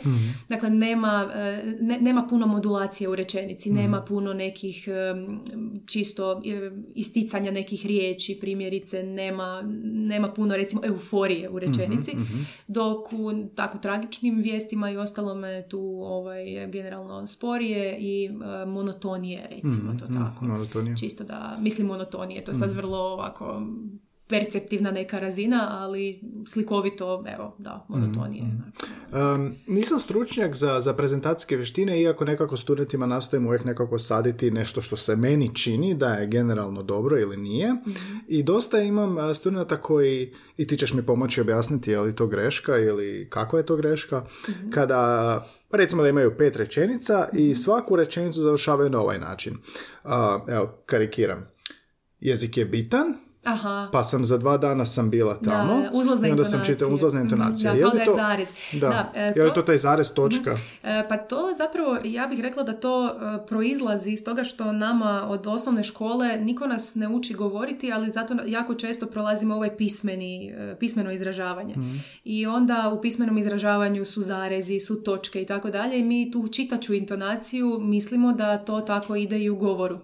Dakle, nema, e, ne- nema puno modulacije u rečenici, nema puno nekih em, čisto e, isticanja nekih riječi, primjerice, nema, nema puno recimo euforije u rečenici, dok u tako tragičnim vijestima i ostalome tu ovaj, generalno sporije i e, monotonije, recimo to tako. Monotonija. Čisto da, mislim monotonije, to je sad vrlo ovako perceptivna neka razina, ali slikovito, evo, da, monotonije. Um, nisam stručnjak za, za prezentacijske vještine, iako nekako studentima nastojim uvijek nekako saditi nešto što se meni čini da je generalno dobro ili nije. I dosta imam studenta koji, i ti ćeš mi pomoći objasniti je li to greška ili kako je to greška, kada recimo da imaju pet rečenica i svaku rečenicu završavaju na ovaj način. A, evo, karikiram. Jezik je bitan, Aha. pa sam za dva dana sam bila tamo. Da, uzlazna i onda sam čitao uzlazna Mhm, intonacija. da, Je kao li da je to- zarez. Da. Da, e, Je li to- to taj zarez točka? E, Pa to zapravo, ja bih rekla da to e, proizlazi iz toga što nama od osnovne škole niko nas ne uči govoriti, ali zato jako često prolazimo ovaj pismeni, pismeno izražavanje. I onda u pismenom izražavanju su zarezi, su točke i tako dalje i mi tu čitaču intonaciju mislimo da to tako ide i u govoru.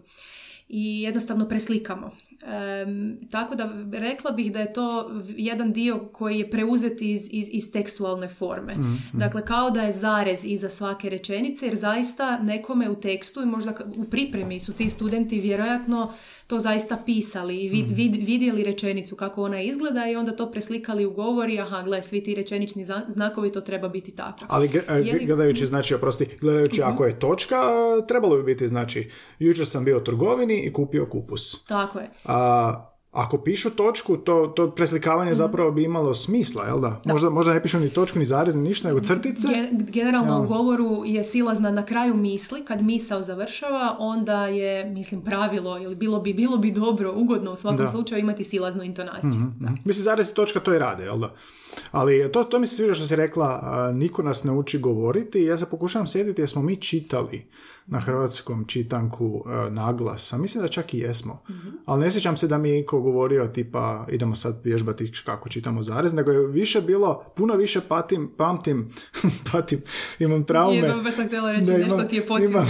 I jednostavno preslikamo. Em, tako da rekla bih da je to jedan dio koji je preuzet iz, iz, iz tekstualne forme. Dakle, kao da je zarez iza svake rečenice, jer zaista nekome u tekstu i možda u pripremi su ti studenti vjerojatno to zaista pisali i vid- vid- vidjeli rečenicu kako ona izgleda i onda to preslikali u govor i aha, gle, svi ti rečenični znakovi, to treba biti tako. Ali ge- e, li- gledajući, znači, oprosti, gledajući ako je točka, trebalo bi biti, znači, jučer sam bio u trgovini i kupio kupus. Tako je. A ako pišu točku, to, to preslikavanje Mhm. zapravo bi imalo smisla, jel da? Možda, možda ne pišu ni točku, ni zarez, ni ništa, nego crtice. Gen- Generalno u govoru je silazna na kraju misli, kad misao završava, onda je, mislim, pravilo ili bilo bi, bilo bi dobro, ugodno u svakom Da. slučaju imati silaznu intonaciju. Da. Mislim, zarez i točka to i rade, jel da? Ali to, to mi se sviđa što si rekla, niko nas ne uči govoriti. Ja se pokušavam sjetiti jer smo mi čitali na hrvatskom čitanku a, naglas, a mislim da čak i jesmo. Ali ne sjećam se da mi je iko govorio tipa idemo sad vježbati kako čitamo zarez, nego je više bilo, puno više patim, pamtim, patim, imam traume. Jednom sam htjela reći, Da, nešto imam- ti je podsvjesno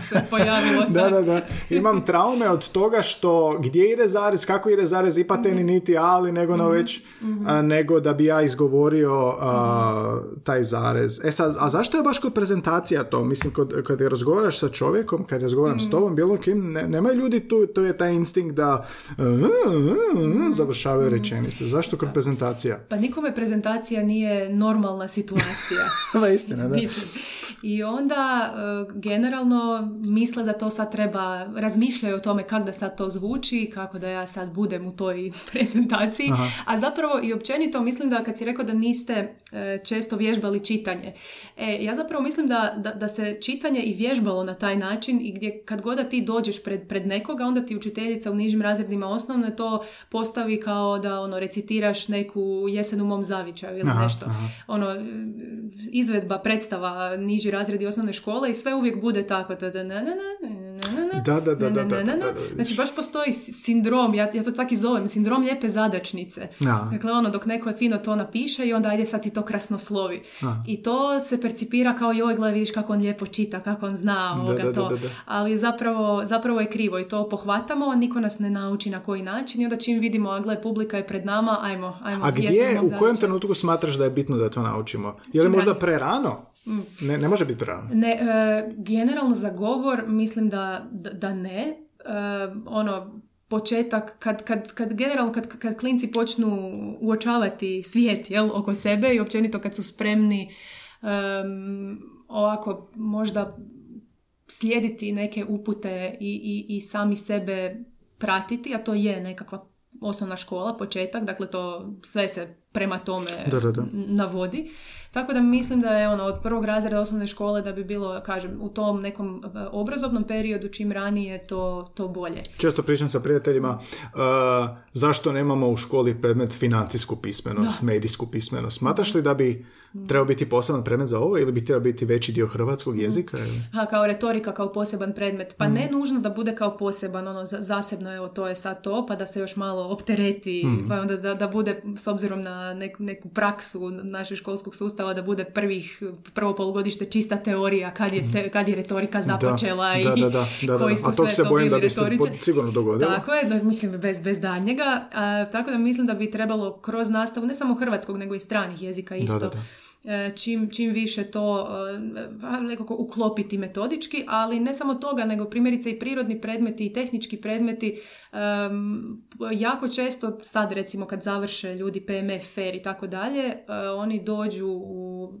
se pojavilo sad. da, da, da. Imam traume od toga što gdje ide zarez, kako ide zarez, i pateni niti ali, nego na već, a, nego da bi ja izgovorio a, taj zarez. E sad, a zašto je baš kod prezentacija to? Mislim, kod, kad je razgovaraš sa čovjekom, kad razgovaram s tobom, bilo kim, ne, nemaju ljudi tu, to je taj instinkt da uh, uh, uh, završavaju rečenice. Zašto kod prezentacija? Pa nikome prezentacija nije normalna situacija. Ma istina, da. Mislim. I onda e, generalno misle da to sad treba, razmišljaju o tome kako da sad to zvuči, kako da ja sad budem u toj prezentaciji. A zapravo i općenito mislim da kad si rekao da niste e, često vježbali čitanje. E, ja zapravo mislim da, da, da se čitanje i vježbalo na taj način i gdje kad god da ti dođeš pred, pred nekoga, onda ti učiteljica u nižim razredima osnovne to postavi kao da ono recitiraš neku jesen u mom zavičaju ili Aha, nešto. aha. Ono, izvedba, predstava, niži razredi osnovne škole i sve uvijek bude tako. Da, da, Da, da, da, na, da, na, da, na, da, na. da, da, Znači baš postoji sindrom, ja, ja to tako i zovem, sindrom lijepe zadačnice. Da. Dakle, ono, dok neko je fino to napiše i onda ajde sad ti to krasnoslovi. I to se percipira kao joj, gle, vidiš kako on lijepo čita, kako on zna ovoga da, da, to. da, da. Ali zapravo, zapravo je krivo i to pohvatamo, a niko nas ne nauči na koji način i onda čim vidimo, a gle, publika je pred nama, ajmo, ajmo. A gdje, u kojem trenutku smatraš da je bitno da to naučimo? Je li možda prerano? Ne, ne može biti prerano. Ne, e, generalno za govor mislim da, da, ne. E, ono, početak, kad, kad, kad generalno kad, kad klinci počnu uočavati svijet jel, oko sebe i općenito kad su spremni em, ovako možda slijediti neke upute i, i, i sami sebe pratiti, a to je nekakva osnovna škola, početak, dakle to sve se prema tome Da, da, da. navodi. Tako da mislim da je ono od prvog razreda osnovne škole da bi bilo, kažem, u tom nekom e, obrazovnom periodu čim ranije to, to bolje. Često pričam sa prijateljima uh, zašto nemamo u školi predmet financijsku pismenost, medijsku pismenost. Smatraš li da bi trebao biti poseban predmet za ovo ili bi trebao biti veći dio hrvatskog jezika? ili? Ha, kao retorika, kao poseban predmet. Pa Mm. ne nužno da bude kao poseban, ono, za- zasebno, evo, to je sad to, pa da se još malo optereti, Mm. pa onda da, da bude, s obzirom na neku, neku praksu našeg školskog sustava, da bude prvih, prvo polugodište čista teorija, kad je, te- kad je retorika započela da, i da, da, da, da, koji su A sve se to bojim bili da bi se po- sigurno dogodilo. Tako je, da, mislim, bez, bez daljnjega. A, tako da mislim da bi trebalo kroz nastavu, ne samo hrvatskog, nego i stranih jezika isto, da, da. Čim, čim više to e, nekako uklopiti metodički, ali ne samo toga, nego primjerice i prirodni predmeti i tehnički predmeti jako često sad recimo kad završe ljudi PMF, FER i tako dalje, oni dođu u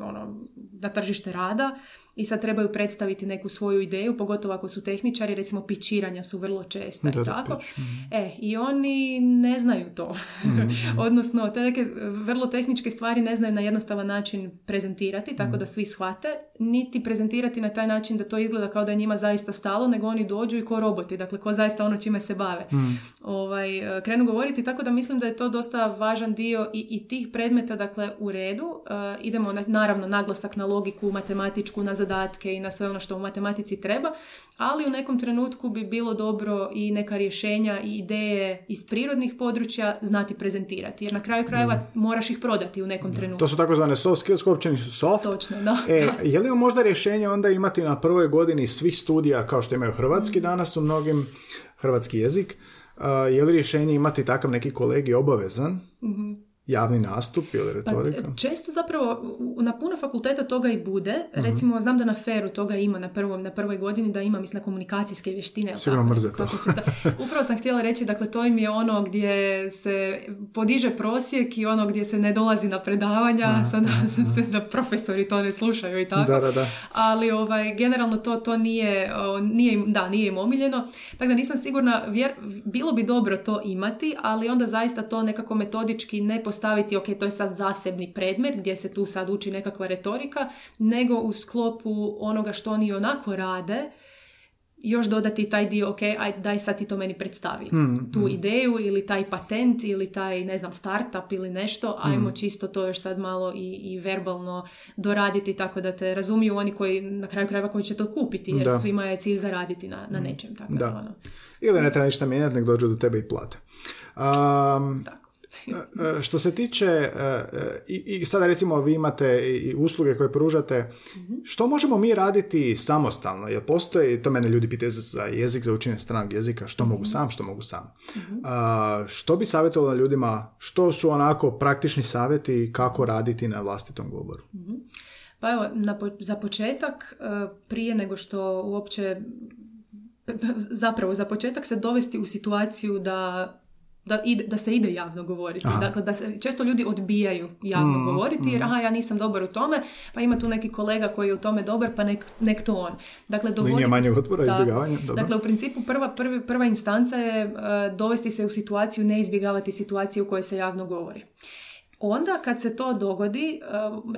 ono, na tržište rada i sad trebaju predstaviti neku svoju ideju, pogotovo ako su tehničari, recimo pičiranja su vrlo česta i tako. Mhm. E, i oni ne znaju to. Mhm. Odnosno, te neke vrlo tehničke stvari ne znaju na jednostavan način prezentirati, tako mhm. da svi shvate, niti prezentirati na taj način da to izgleda kao da je njima zaista stalo, nego oni dođu i ko roboti, dakle ko zaista ono čime se bave. Ovaj, krenu govoriti, tako da mislim da je to dosta važan dio i, i tih predmeta, dakle, u redu. Uh, idemo, na, naravno, naglasak na logiku, matematičku, na zadatke i na sve ono što u matematici treba, ali u nekom trenutku bi bilo dobro i neka rješenja i ideje iz prirodnih područja znati prezentirati, jer na kraju krajeva moraš ih prodati u nekom trenutku. To su takozvane soft skills, koji su soft. Točno, da. E, je li možda rješenje onda imati na prvoj godini svih studija kao što imaju hrvatski mhm. danas u mnogim hrvatski jezik, je li rješenje imati takav neki kolegi obavezan? mm javni nastup ili pa, retorika? Pa, često zapravo na puno fakulteta toga i bude. Mhm. Recimo, znam da na feru toga ima na, prvom, na prvoj godini, da ima, mislim, komunikacijske vještine. Sigurno mrze to. Upravo sam htjela reći, dakle, to im je ono gdje se podiže prosjek i ono gdje se ne dolazi na predavanja, aha, sad se da profesori to ne slušaju i tako. Da, da, da. Ali, ovaj, generalno to, to nije, nije, da, nije im omiljeno. Tako da nisam sigurna, vjer, bilo bi dobro to imati, ali onda zaista to nekako metodički ne staviti, ok, to je sad zasebni predmet gdje se tu sad uči nekakva retorika, nego u sklopu onoga što oni onako rade, još dodati taj dio, ok, aj, daj sad ti to meni predstavi. Hmm, tu hmm. ideju ili taj patent ili taj, ne znam, startup ili nešto, ajmo hmm. čisto to još sad malo i, i verbalno doraditi tako da te razumiju oni koji na kraju krajeva koji će to kupiti, jer da. svima je cilj zaraditi na, na nečem. Tako da. Ono. Ili ne treba ništa mijenjati, nek dođu do tebe i plate. Um, tako. E, što se tiče, e, e, i sada recimo vi imate i usluge koje pružate, što možemo mi raditi samostalno? Jer postoji, to mene ljudi pitaju za jezik, za učenje stranog jezika, što mogu sam, što mogu sam. Što bi savjetovalo ljudima, što su onako praktični savjeti kako raditi na vlastitom govoru? Pa evo, na, za početak, prije nego što uopće zapravo za početak se dovesti u situaciju da da, ide, da se ide javno govoriti. Dakle, da se, često ljudi odbijaju javno mm, govoriti jer mm. aha, ja nisam dobar u tome, pa ima tu neki kolega koji je u tome dobar, pa nek, nek to on. Dakle, dovoditi, Linija manjeg otpora, izbjegavanja. Dakle, u principu prva, prvi, prva instanca je uh, dovesti se u situaciju, ne izbjegavati situaciju u kojoj se javno govori onda kad se to dogodi, eh,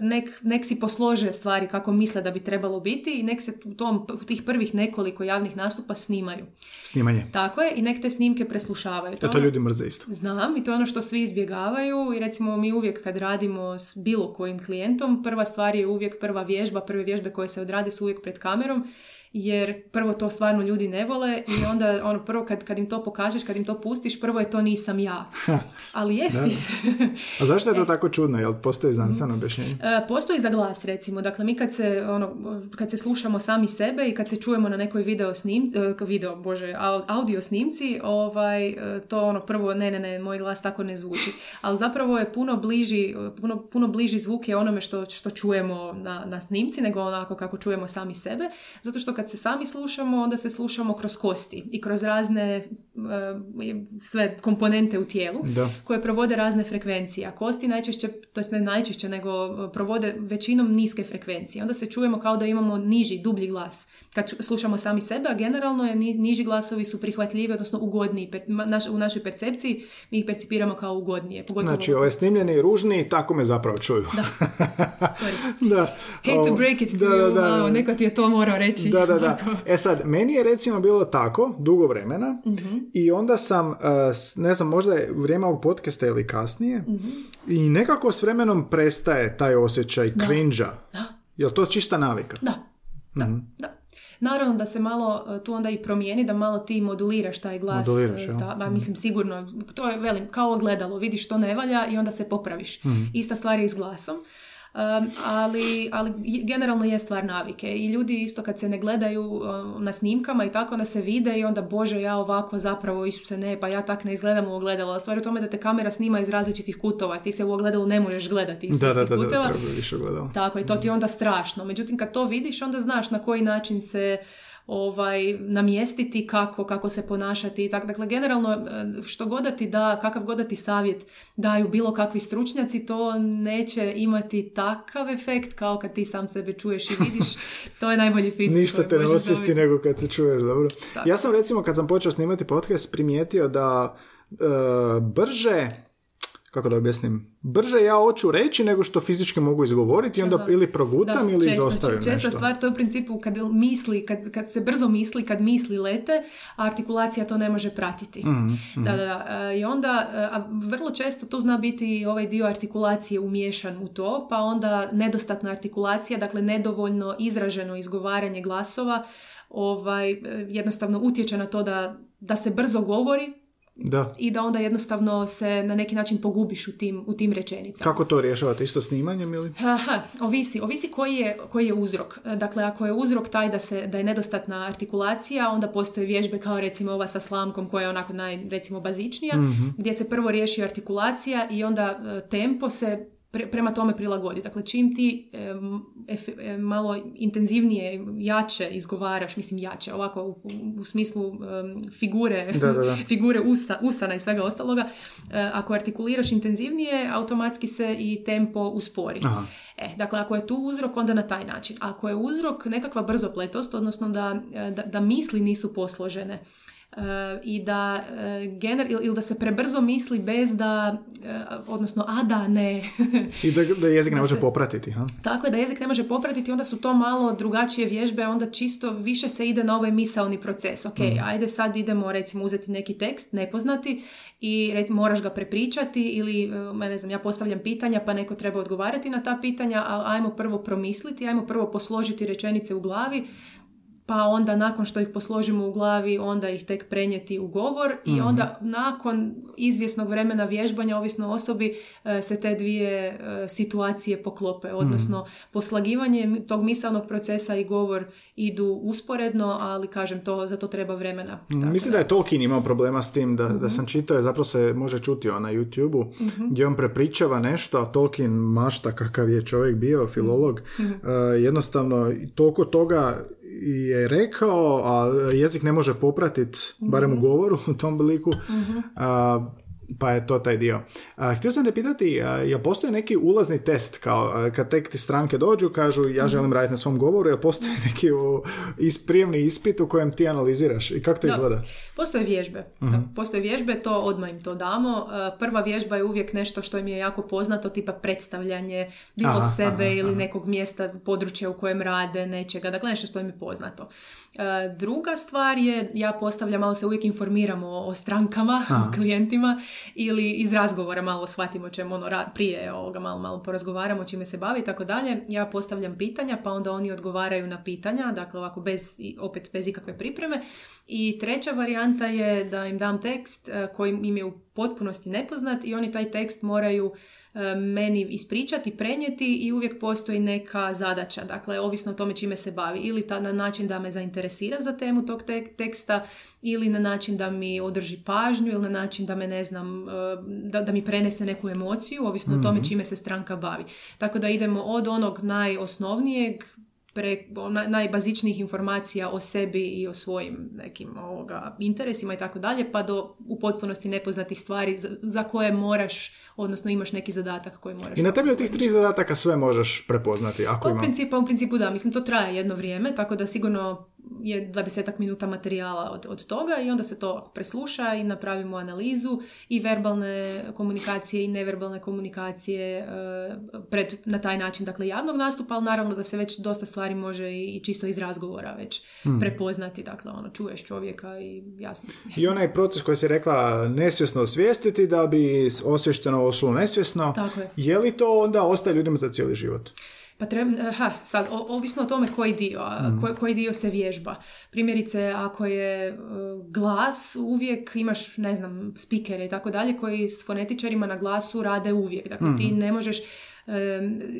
nek, nek si poslože stvari kako misle da bi trebalo biti i nek se u tom, tih prvih nekoliko javnih nastupa snimaju. Snimanje. Tako je, i nek te snimke preslušavaju. To, to, to ljudi mrze isto. Znam, i to je ono što svi izbjegavaju i recimo mi uvijek kad radimo s bilo kojim klijentom, prva stvar je uvijek prva vježba, prve vježbe koje se odrade su uvijek pred kamerom jer prvo to stvarno ljudi ne vole i onda ono prvo kad, kad im to pokažeš, kad im to pustiš, prvo je to nisam ja. Ali jesi. A zašto je to e. tako čudno? Jel postoji znanstveno objašnjenje? E, postoji za glas recimo. Dakle, mi kad se, ono, kad se slušamo sami sebe i kad se čujemo na nekoj video snimci, e, video, bože, audio snimci, ovaj, to ono prvo, ne, ne, ne, moj glas tako ne zvuči. Ali zapravo je puno bliži, puno, puno bliži zvuk je onome što, što čujemo na, na snimci, nego onako kako čujemo sami sebe. Zato što kad se sami slušamo, onda se slušamo kroz kosti i kroz razne e, sve komponente u tijelu koje provode razne frekvencije. A kosti najčešće, to ne najčešće, nego e, provode većinom niske frekvencije. Onda se čujemo kao da imamo niži, dublji glas. Kad slušamo sami sebe, a generalno je niži glasovi su prihvatljivi, odnosno ugodniji. U našoj percepciji mi ih percipiramo kao ugodnije. Pogotovo... Znači, ove snimljeni i ružni, tako me zapravo čuju. Da. Sorry. da. Hate to break it to da, you. Da, da, neko ti je to morao reći. Da, da, da. E sad, meni je recimo bilo tako, dugo vremena, mhm. i onda sam, uh, ne znam, možda je vrijeme ovog podcasta ili kasnije, mhm. i nekako s vremenom prestaje taj osjećaj. Da. Jel to čista navika? Da, da, mhm. da. Naravno da se malo uh, tu onda i promijeni, da malo ti moduliraš taj glas. Moduliraš, da, mislim, sigurno, to je, velim, kao ogledalo, vidiš što ne valja i onda se popraviš. Ista stvar je i s glasom. Ali, ali generalno je stvar navike i ljudi isto kad se ne gledaju na snimkama i tako onda se vide i onda bože ja ovako zapravo Isuse ne pa ja tak ne izgledam u ogledalo. A stvar je u tome da te kamera snima iz različitih kutova. Ti se u ogledalu ne možeš gledati iz da, da, da, kutova. Da, više Tako i to ti je onda strašno. Međutim kad to vidiš onda znaš na koji način se ovaj, namjestiti kako, kako se ponašati i tako. Dakle, generalno, e, što god da ti da, kakav god da ti savjet daju bilo kakvi stručnjaci, to neće imati takav efekt kao kad ti sam sebe čuješ i vidiš. To je najbolji feedback. Ništa te ne osvijesti nego kad se čuješ, dobro. Ja sam recimo, kad sam počeo snimati podcast, primijetio da e, brže kako da objasnim, brže ja hoću reći nego što fizički mogu izgovoriti i onda ili progutam ili često, izostavim česta nešto. stvar, to je u principu kad misli, kad, kad se brzo misli, kad misli lete, a artikulacija to ne može pratiti. mm Da, da, I onda, a vrlo često tu zna biti ovaj dio artikulacije umiješan u to, pa onda nedostatna artikulacija, dakle nedovoljno izraženo izgovaranje glasova, ovaj, jednostavno utječe na to da, da se brzo govori, da. I da onda jednostavno se na neki način pogubiš u tim, u tim rečenicama. Kako to rješavate? Isto snimanjem ili? Aha, ovisi. Ovisi koji je, koji je uzrok. Dakle, ako je uzrok taj da, se, da je nedostatna artikulacija, onda postoje vježbe kao recimo ova sa slamkom koja je onako naj, recimo bazičnija, mm gdje se prvo riješi artikulacija i onda e, tempo se prema tome prilagodi. Dakle, čim ti malo intenzivnije, jače izgovaraš, mislim jače, ovako u, u smislu figure, da, da, figure usa, usana i svega ostaloga, e, ako artikuliraš intenzivnije, automatski se i tempo uspori. E, dakle, ako je tu uzrok, onda na taj način. Ako je uzrok nekakva brzopletost, odnosno da, da, da misli nisu posložene, i da e, gener, ili da se prebrzo misli bez da, e, odnosno a da ne. I da, da jezik ne može popratiti. Ha? Tako je, da jezik ne može popratiti, onda su to malo drugačije vježbe, onda čisto više se ide na ovaj misaoni proces. Ok, mm. ajde sad idemo recimo uzeti neki tekst nepoznati i recimo, moraš ga prepričati ili e, ne znam, ja postavljam pitanja pa neko treba odgovarati na ta pitanja, ali ajmo prvo promisliti, ajmo prvo posložiti rečenice u glavi pa onda nakon što ih posložimo u glavi, onda ih tek prenijeti u govor i mhm. onda nakon izvjesnog vremena vježbanja, ovisno osobi, e, se te dvije e, situacije poklope. Odnosno, mm poslagivanje tog misalnog procesa i govor idu usporedno, ali kažem, to, za to treba vremena. Mhm, mislim da je Tolkien imao problema s tim, da, da sam čitao, zapravo se može čuti na YouTube-u, gdje on prepričava nešto, a Tolkien mašta kakav je čovjek bio, filolog, uh, jednostavno toliko toga je rekao, a jezik ne može popratiti, barem u govoru u tom bliku, pa je to taj dio. A, htio sam te pitati, jel postoji neki ulazni test, kao kad tek ti stranke dođu, kažu ja mhm. želim raditi na svom govoru, jel postoji neki u, prijemni ispit u kojem ti analiziraš i kako to izgleda? Postoje vježbe. uh Postoje vježbe, to odmah im to damo. Prva vježba je uvijek nešto što im je jako poznato, tipa predstavljanje bilo sebe ili nekog mjesta, područja u kojem rade, nečega. Dakle, nešto što im je poznato. Druga stvar je, ja postavljam, malo se uvijek informiramo o strankama, o klijentima ili iz razgovora malo shvatimo čemu ono prije ovoga malo, malo porazgovaramo čime se bavi i tako dalje. Ja postavljam pitanja pa onda oni odgovaraju na pitanja, dakle ovako bez, opet bez ikakve pripreme. I treća varijanta je da im dam tekst e, koji im je u potpunosti nepoznat i oni taj tekst moraju E, meni ispričati, prenijeti i uvijek postoji neka zadaća, dakle ovisno o tome čime se bavi ili ta, na način da me zainteresira za temu tog teksta ili na način da mi održi pažnju ili na način da me ne znam, e, da, da mi prenese neku emociju, ovisno o tome mhm. čime se stranka bavi. Tako da idemo od onog najosnovnijeg pre, najbazičnijih informacija o sebi i o svojim nekim ovoga, interesima i tako dalje, pa do u potpunosti nepoznatih stvari za, za koje moraš odnosno imaš neki zadatak koji moraš... I na temelju tih tri zadataka sve možeš prepoznati, ako ima... U principu, u principu da, mislim to traje jedno vrijeme, tako da sigurno je dvadesetak minuta materijala od, od toga i onda se to presluša i napravimo analizu i verbalne komunikacije i neverbalne komunikacije e, pred, na taj način, dakle javnog nastupa, ali naravno da se već dosta stvari može i, čisto iz razgovora već hmm. prepoznati, dakle ono, čuješ čovjeka i jasno. I onaj proces koji se rekla nesvjesno osvijestiti da bi osvješteno ošlo nesvjesno, Tako je. je li to onda ostaje ljudima za cijeli život? Pa treba, ha, sad, ovisno o tome koji dio, mm. koji, koji dio se vježba. Primjerice, ako je e, glas, uvijek imaš, ne znam, spikere i tako dalje, koji s fonetičarima na glasu rade uvijek. Dakle, ti mhm. ne možeš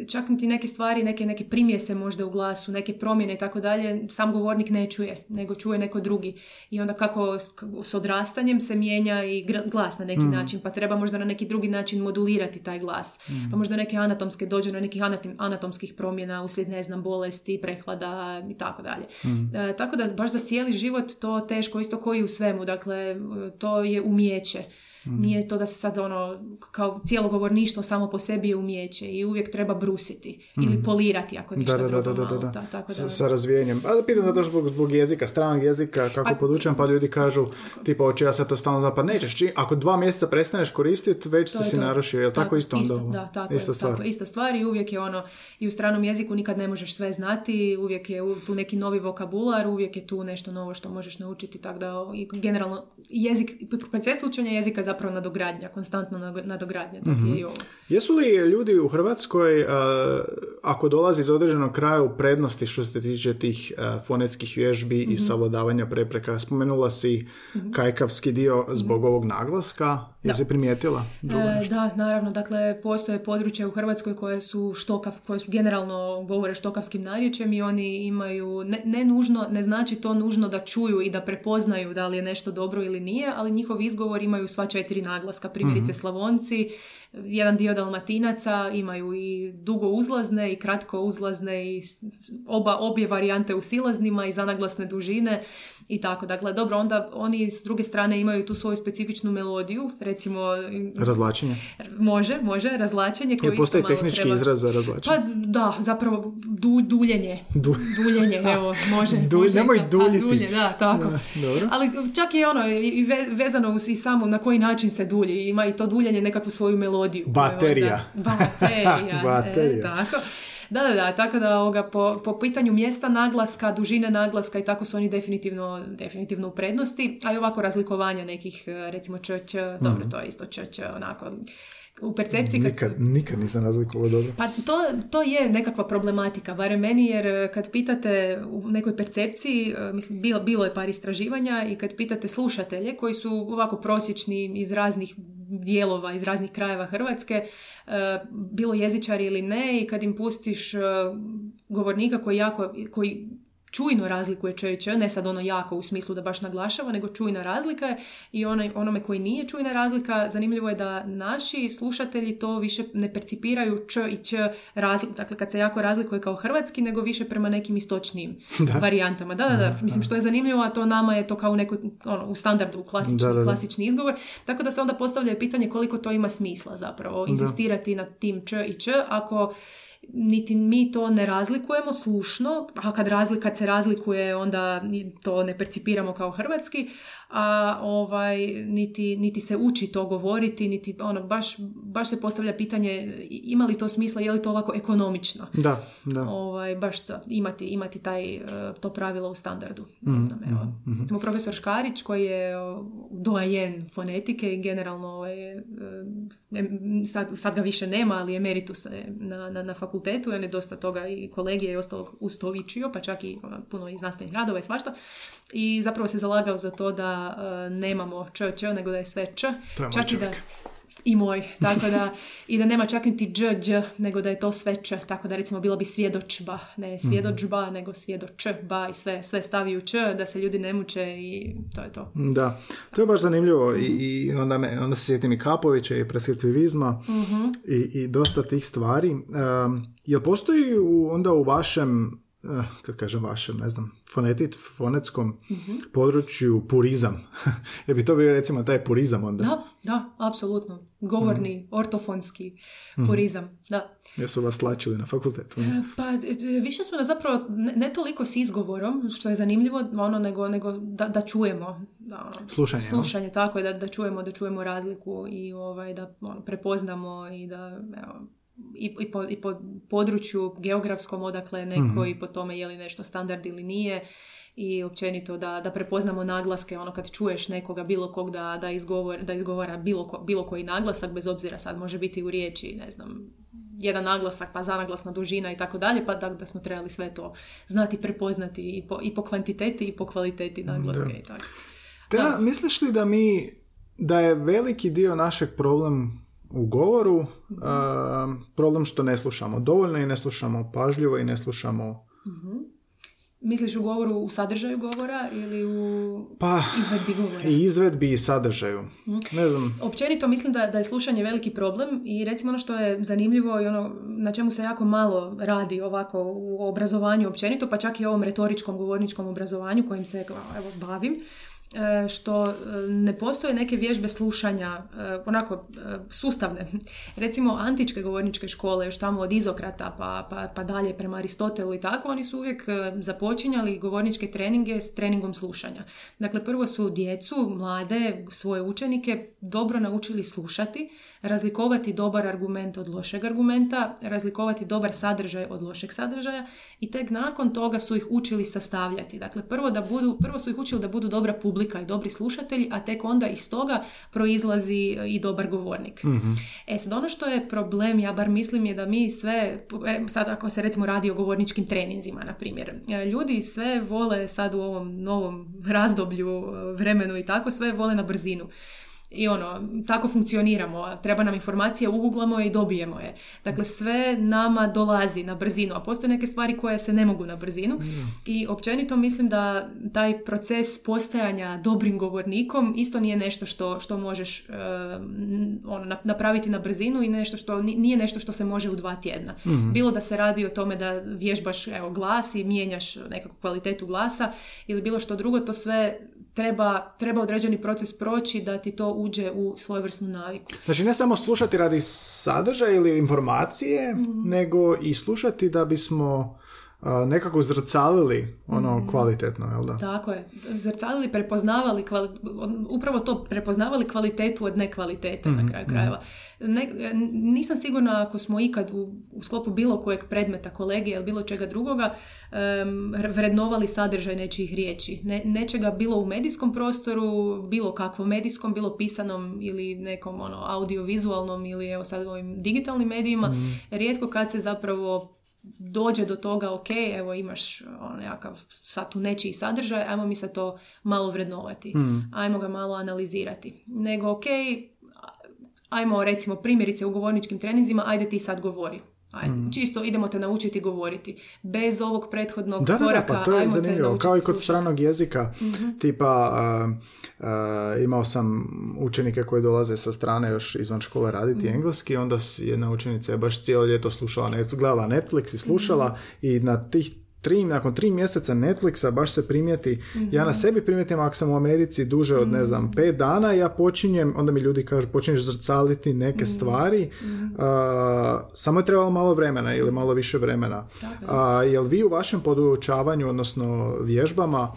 čak ti neke stvari, neke, neke primjese možda u glasu, neke promjene i tako dalje, sam govornik ne čuje, nego čuje neko drugi. I onda kako s odrastanjem se mijenja i glas na neki mm. način, pa treba možda na neki drugi način modulirati taj glas. Mm. Pa možda neke anatomske, dođe na nekih anatomskih promjena uslijed, ne znam, bolesti, prehlada i tako dalje. Mm. E, tako da baš za cijeli život to teško, isto koji u svemu, dakle to je umjeće. Mm. Nije to da se sad ono, kao cijelo govorništvo samo po sebi je umjeće i uvijek treba brusiti mm. ili polirati ako ništa da, da, drugo da, da, da, tako da. Sa, razvijenjem. A da pitam zato zbog, zbog jezika, stranog jezika, kako pa, podučujem, pa ljudi kažu, tipa, hoće ja sad to stalno znam, pa nećeš, či, ako dva mjeseca prestaneš koristiti, već si si narušio, je tako, tako isto onda? Isto, da, tako ista stvar. Tako, ista stvar i uvijek je ono, i u stranom jeziku nikad ne možeš sve znati, uvijek je tu neki novi vokabular, uvijek je tu nešto novo što možeš naučiti, tako da i generalno jezik, proces učenja jezika zapravo nadogradnja, konstantno nadogradnja. Tako mm-hmm. je i ovo. Jesu li ljudi u Hrvatskoj, ako dolazi iz određenog kraja u prednosti što se tiče tih fonetskih vježbi mm-hmm. i mhm. savladavanja prepreka? Spomenula si mm-hmm. kajkavski dio zbog ovog naglaska. Jesi primijetila? E, da, naravno. Dakle, postoje područja u Hrvatskoj koje su štokav, koje su generalno govore štokavskim narječjem i oni imaju, ne, ne nužno, ne znači to nužno da čuju i da prepoznaju da li je nešto dobro ili nije, ali njihov izgovor imaju sva četiri naglaska. Primjerice mm Slavonci, jedan dio dalmatinaca imaju i dugo uzlazne i kratko uzlazne i oba, obje varijante u silaznima i zanaglasne dužine i tako. Dakle, dobro, onda oni s druge strane imaju tu svoju specifičnu melodiju, recimo... Razlačenje? Može, može, razlačenje koji postoji tehnički treba... izraz za razlačenje? Pa da, zapravo du, duljenje. Du... Duljenje, evo, može. Du, može nemoj to, duljiti. dulje, da, tako. dobro. Ali čak i ono, i vezano uz i samo na koji način se dulji. Ima i to duljenje nekakvu svoju melodiju. Baterija. Baterija. Baterija. E, tako. Da, da, da, tako da ovoga, po, po pitanju mjesta naglaska, dužine naglaska i tako su oni definitivno, definitivno u prednosti, a i ovako razlikovanja nekih, e, recimo č, č, dobro, mhm. to je isto č, č, onako, u percepciji kad nikad, nikad nisam razlikovao dobro. Pa to, to je nekakva problematika, barem meni, jer e, kad pitate u nekoj percepciji, e, mislim, bilo, bilo je par istraživanja i kad pitate slušatelje koji su ovako prosječni iz raznih dijelova, iz raznih krajeva Hrvatske, E, bilo jezičari ili ne i kad im pustiš e, govornika koji jako, koji čujno razlikuje č i č, ne sad ono jako u smislu da baš naglašava, nego čujna razlika je i onaj, onome koji nije čujna razlika, zanimljivo je da naši slušatelji to više ne percipiraju č i ć razliku, dakle kad se jako razlikuje kao hrvatski, nego više prema nekim istočnim varijantama. Da, da, da, mislim što je zanimljivo, a to nama je to kao u nekoj, ono, u standardu, klasični, klasični izgovor, tako da se onda postavlja pitanje koliko to ima smisla zapravo, insistirati na tim č i č, ako niti mi to ne razlikujemo slušno, a kad, razli, kad se razlikuje onda to ne percipiramo kao hrvatski, a ovaj, niti, niti se uči to govoriti, niti ono, baš, baš se postavlja pitanje ima li to smisla, je li to ovako ekonomično. Da, da. Ovaj, baš to, imati, imati taj, e, to pravilo u standardu. Ne mm, znam, evo. Mm, mm. Recimo profesor Škarić koji je doajen fonetike i generalno ovaj, e, sad, sad ga više nema, ali emeritus na, na, na fakultetu, on je dosta toga i kolegije i ostalog ustovičio, pa čak i ono, puno i znanstvenih radova i svašta i zapravo se zalagao za to da uh, nemamo č, č, nego da je sve č. To je čak i da i moj, tako da i da nema čak niti dž, dž, nego da je to sve č, tako da recimo bilo bi svjedočba, ne svjedočba, mm nego svjedočba i sve, sve stavi u č, da se ljudi ne muče i to je to. Da, to je baš zanimljivo i, i onda, me, onda se sjetim i Kapovića i preskriptivizma mm i, i dosta tih stvari. Um, jel postoji u, onda u vašem kad kažem vašem, ne znam, fonetit, fonetskom mm području purizam. Je bi to bio recimo taj purizam onda? Da, da, apsolutno. Govorni, mm ortofonski mhm. purizam, mm da. Jesu vas tlačili na fakultetu? E, pa više smo na zapravo ne, toliko s izgovorom, što je zanimljivo, ono, nego, nego da, da čujemo. Da, slušanje. Slušanje, tako je, da, da čujemo, da čujemo razliku i ovaj, da ono, prepoznamo i da evo, i, i, po, i po području geografskom odakle neko mm i po tome je li nešto standard ili nije. I općenito da, da prepoznamo naglaske, ono kad čuješ nekoga bilo kog da, da, izgovor, da izgovara bilo, bilo koji naglasak, bez obzira sad može biti u riječi, ne znam, jedan naglasak, pa zanaglasna dužina i tako dalje, pa da, da smo trebali sve to znati prepoznati i po, i po kvantiteti i po kvaliteti naglaske i tako. Te, misliš li da mi, da je veliki dio našeg problem u govoru, problem što ne slušamo dovoljno i ne slušamo pažljivo i ne slušamo Misliš u govoru u sadržaju govora ili u pa, izvedbi govora? I izvedbi i sadržaju. Mhm. Ne znam. Općenito mislim da, da je slušanje veliki problem i recimo ono što je zanimljivo i ono na čemu se jako malo radi ovako u obrazovanju općenito, pa čak i ovom retoričkom govorničkom obrazovanju kojim se evo, bavim, što e, ne postoje neke vježbe slušanja e, onako sustavne. Recimo antičke govorničke škole, još tamo od Izokrata pa, pa, pa dalje prema Aristotelu i tako, oni su uvijek započinjali govorničke treninge s treningom slušanja. Dakle, prvo su djecu, mlade, svoje učenike dobro naučili slušati, razlikovati dobar argument od lošeg argumenta, razlikovati dobar sadržaj od lošeg sadržaja i tek nakon toga su ih učili sastavljati. Dakle, prvo, da budu, prvo su ih učili da budu dobra publika i dobri slušatelji, a tek onda iz toga proizlazi i dobar govornik. mm E sad, ono što je problem, ja bar mislim je da mi sve, sad ako se recimo radi o govorničkim treninzima, na primjer, ljudi sve vole sad u ovom novom razdoblju, vremenu i tako, sve vole na brzinu i ono, tako funkcioniramo. Treba nam informacija, uguglamo je i dobijemo je. Dakle, sve nama dolazi na brzinu, a postoje neke stvari koje se ne mogu na brzinu. I općenito mislim da taj proces postajanja dobrim govornikom isto nije nešto što, što možeš uh, ono, napraviti na brzinu i nešto što, nije nešto što se može u dva tjedna. Mhm. Bilo da se radi o tome da vježbaš evo, glas i mijenjaš nekakvu kvalitetu glasa ili bilo što drugo, to sve treba, treba određeni proces proći da ti to uđe u svojevrsnu naviku. Znači ne samo slušati radi sadržaja ili informacije, mhm. nego i slušati da bismo nekako zrcalili ono mm. kvalitetno, jel da? Tako je. Zrcalili, prepoznavali, upravo to, prepoznavali kvalitetu od nekvalitete na mhm, kraju krajeva. Mhm. Ne, nisam sigurna ako smo ikad u, u sklopu bilo kojeg predmeta kolegije ili bilo čega drugoga um, vrednovali sadržaj nečijih riječi. Ne, nečega bilo u medijskom prostoru, bilo kakvom medijskom, bilo pisanom ili nekom ono, audiovizualnom ili evo sad ovim digitalnim medijima. Mm. Rijetko kad se zapravo dođe do toga, ok, evo imaš ono, nekakav sad tu nečiji sadržaj, ajmo mi se to malo vrednovati, mm. ajmo ga malo analizirati. Nego, ok, ajmo recimo primjerice u govorničkim treninzima, ajde ti sad govori. Ajde, mm. Čisto idemo te naučiti govoriti. Bez ovog prethodnog da, koraka. Da, da, pa to je zanimljivo. Kao i kod stranog jezika. mm Tipa, imao sam učenike koji dolaze sa strane još izvan škole raditi mm engleski. Onda jedna učenica je baš cijelo ljeto slušala, gledala Netflix i slušala. Mhm. I na tih tri, nakon tri mjeseca Netflixa baš se primijeti, ja na mhm. sebi primijetim ako sam u Americi duže od ne znam mhm. pet dana, ja počinjem, onda mi ljudi kažu počinješ zrcaliti neke mhm. stvari, samo je trebalo malo vremena ili malo više vremena. Uh, jel vi u vašem podučavanju, odnosno vježbama,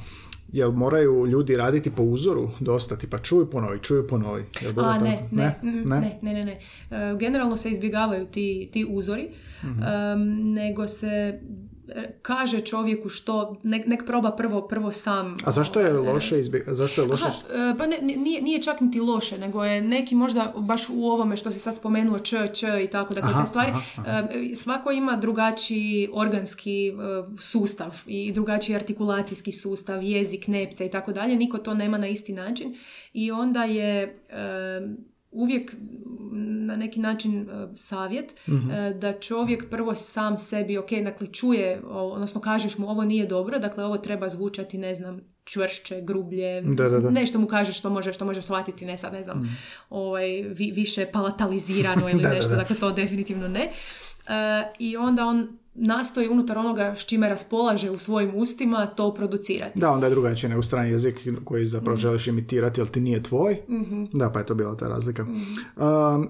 Jel moraju ljudi raditi po uzoru dosta, tipa čuju ponovi, čuju ponovi? A, ne, ne, ne, ne, ne, ne, e, Generalno se izbjegavaju ti, ti uzori, nego se kaže čovjeku što, nek, nek proba prvo, prvo sam. A zašto je ovaj, loše izbjeg... zašto je loše? Aha, e, pa ne, nije, nije čak niti loše, nego je neki možda baš u ovome što si sad spomenuo č, č i tako, dakle te stvari. E, svako ima drugačiji organski e, sustav i drugačiji artikulacijski sustav, jezik, nepce i tako dalje. Niko to nema na isti način i onda je uvijek na neki način e, savjet mhm. e, da čovjek prvo sam sebi, ok, dakle čuje, odnosno kažeš mu ovo nije dobro, dakle ovo treba zvučati, ne znam, čvršće, grublje, da, da, da. nešto mu kažeš što može, što može shvatiti, ne sad, ne znam, mm. ovaj, više palatalizirano ili nešto, dakle to definitivno ne. E, I onda on nastoji unutar onoga s čime raspolaže u svojim ustima to producirati. Da, onda je drugačije nego strani jezik koji zapravo mm želiš imitirati, ali ti nije tvoj. mm Da, pa je to bila ta razlika. mm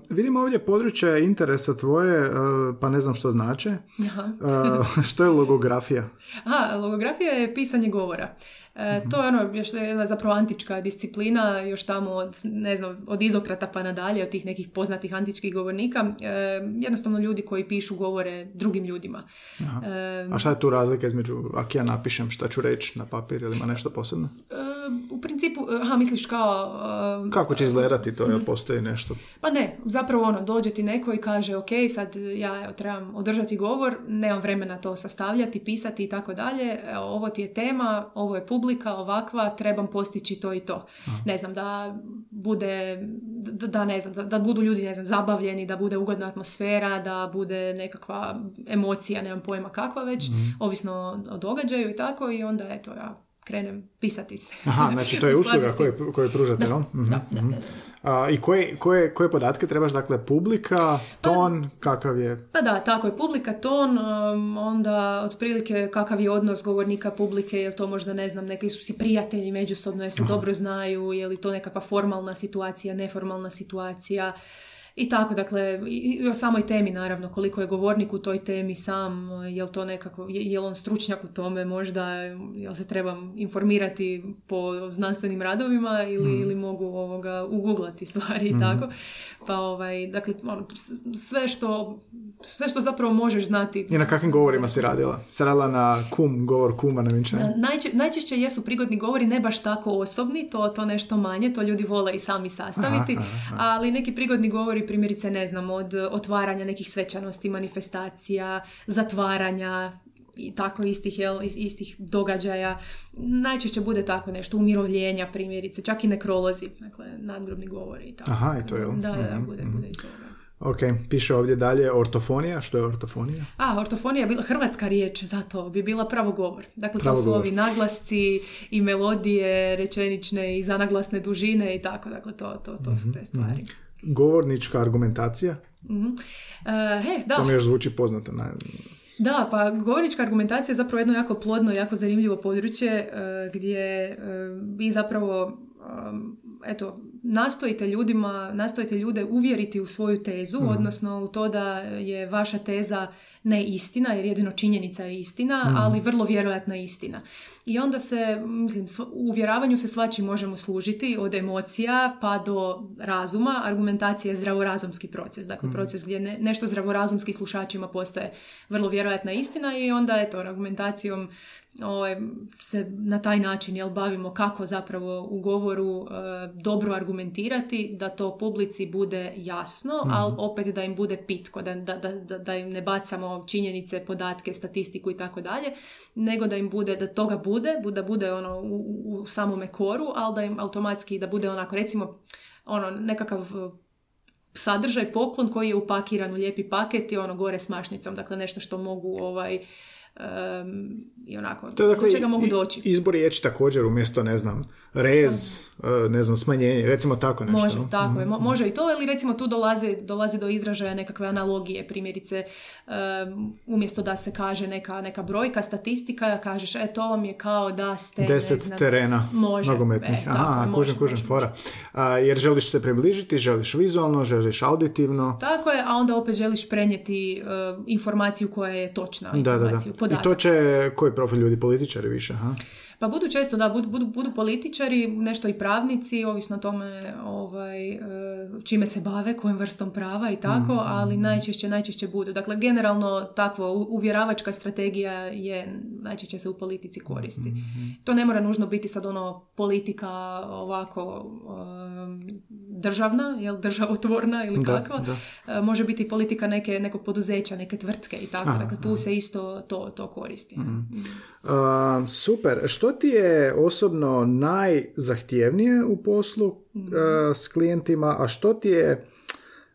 vidimo ovdje područje interesa tvoje, uh, pa ne znam što znače. Uh, što je logografija? Aha, logografija je pisanje govora. E, to je ono, još jedna zapravo antička disciplina, još tamo od, ne znam, od izokrata pa nadalje, od tih nekih poznatih antičkih govornika. E, jednostavno ljudi koji pišu govore drugim ljudima. E, A šta je tu razlika između, ako ja napišem šta ću reći na papir ili ima nešto posebno? u u principu, aha, misliš kao... uh, Kako će izgledati to, jel postoji nešto? Pa ne, zapravo ono, dođe ti neko i kaže, ok, sad ja evo, trebam održati govor, nemam vremena to sastavljati, pisati i tako dalje, ovo ti je tema, ovo je publika, ovakva, trebam postići to i to. Ne znam, da bude, da, da ne znam, da, da budu ljudi, ne znam, zabavljeni, da bude ugodna atmosfera, da bude nekakva emocija, nemam pojma kakva već, ovisno o, o događaju i tako, i onda eto, ja krenem pisati. Aha, znači to je usluga tim. koju, koju pružate, jel? Mhm, Da, da, mhm. da, da. A, I koje, koje, koje podatke trebaš? Dakle, publika, ton, kakav je... Pa da, tako je, publika, ton, um, onda otprilike kakav je odnos govornika publike, je to možda, ne znam, neki su si prijatelji međusobno, se dobro znaju, je li to nekakva formalna situacija, neformalna situacija, i tako, dakle, i, o samoj temi naravno, koliko je govornik u toj temi sam, je li to nekako, je, je li on stručnjak u tome možda, jel se trebam informirati po znanstvenim radovima ili, ili mogu ovoga uguglati stvari i tako. Pa ovaj, dakle, ono, sve što, sve što zapravo možeš znati I na kakvim govorima si radila? Si radila na kum, govor kuma na vinčanju? Najče, najčešće jesu prigodni govori ne baš tako osobni, to, to nešto manje, to ljudi vole i sami sastaviti, Aha, aha, ali neki prigodni govori, primjerice, ne znam, od otvaranja nekih svečanosti, manifestacija, zatvaranja, i tako istih, jel, is- istih događaja. Najčešće bude tako nešto, umirovljenja primjerice, čak i nekrolozi, dakle, nadgrobni govori i tako. Aha, i to, jel? Da, da, da, Mhm, bude, bude i to. da. Ok, piše ovdje dalje ortofonija. Što je ortofonija? A, ortofonija je bila hrvatska riječ, zato bi bila pravogovor. Dakle, to su Pravogovor. ovi naglasci i melodije rečenične i zanaglasne dužine i tako. Dakle, to, to, to Mhm, su te stvari. Govornička argumentacija. Mhm. E, he, da, To mi još zvuči poznato. Na... da, pa govorička argumentacija je zapravo jedno jako plodno, jako zanimljivo područje e, gdje e, vi zapravo um, eto, nastojite ljudima, nastojite ljude uvjeriti u svoju tezu, odnosno u to da je vaša teza ne istina, jer jedino činjenica je istina, ali vrlo vjerojatna istina. I onda se, mislim, u uvjeravanju se svačim možemo služiti, od emocija pa do razuma. Argumentacija je zdravorazumski proces, dakle proces gdje ne- nešto zdravorazumski slušačima postaje vrlo vjerojatna istina i onda, eto, argumentacijom ovaj, se na taj način jel, bavimo kako zapravo u govoru e, dobro argumentirati, da to publici bude jasno, ali opet da im bude pitko, da, da, da- da im ne bacamo činjenice, podatke, statistiku i tako dalje, nego da im bude, da toga bude, bu- da bude ono u, u- u samome koru, ali da im automatski, da bude onako, recimo, ono, nekakav e, sadržaj, poklon koji je upakiran u lijepi paket i ono gore s mašnicom, dakle nešto što mogu ovaj em, i onako, To je dakle do čega mogu doći. izbor riječi također umjesto, ne znam, rez, e, ne znam, smanjenje, recimo tako nešto. Može, no? tako je. Mo- može i to, ili recimo tu dolazi, dolazi do izražaja nekakve analogije, primjerice em, umjesto da se kaže neka, neka brojka, statistika, kažeš, e, to vam je kao da ste, Deset znam, terena može, nogometnih. e, Aha, je, može, može, fora. A, jer želiš se približiti, želiš vizualno, želiš auditivno. Tako je, a onda opet želiš prenijeti e, informaciju koja je točna, Da, da, da. Informaciju, I podatak. to će, koji profil ljudi, političari više, aha? Pa budu često, da, budu, budu, budu političari, nešto i pravnici, ovisno o tome ovaj, e, čime se bave, kojim vrstom prava i tako, ali najčešće, najčešće budu. Dakle, generalno takvo u- uvjeravačka strategija je, najčešće se u politici koristi. To ne mora nužno biti sad ono politika ovako državna, jel, državotvorna ili Da, kakva. da. E, može biti politika neke, nekog poduzeća, neke tvrtke i tako. Aha, dakle, tu se isto to, to koristi. A, super. Što ti je osobno najzahtjevnije u poslu a, s klijentima, a što ti je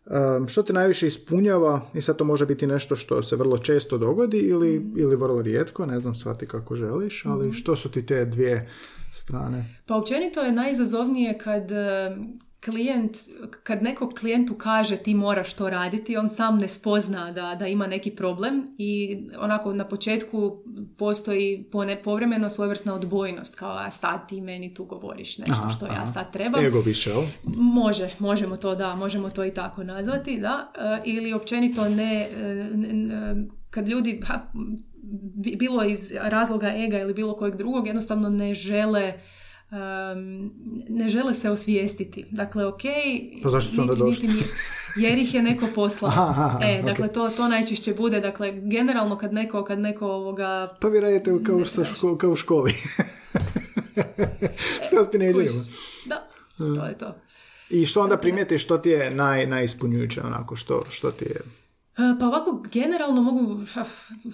a, što te najviše ispunjava i sad to može biti nešto što se vrlo često dogodi ili, ili vrlo rijetko, ne znam, shvati kako želiš, ali što su ti te dvije strane? Pa općenito je najizazovnije kad e, klijent, kad neko klijentu kaže ti moraš to raditi, on sam ne spozna da, da ima neki problem i onako na početku postoji pone, povremeno svojevrsna odbojnost, kao a sad ti meni tu govoriš nešto Aha, što ja aha. sad trebam. Ego više? Može, možemo to da, možemo to i tako nazvati, da, E, ili općenito ne, e, ne- ne- kad ljudi, bilo iz razloga ega ili bilo kojeg drugog, jednostavno ne žele em, ne žele se osvijestiti. Dakle, ok, Pa zašto su onda niti- došli? niti jer ih je neko poslao. Aha, aha, e, dakle, to, to najčešće bude, dakle, generalno kad neko, kad neko ovoga Pa vi radite kao, sa ško- kao u školi. Strasti nedjeljama. Da, to je to. I što onda primijetiš, što ti je naj, najispunjujuće, onako, što, što ti je... E, Pa ovako, generalno mogu,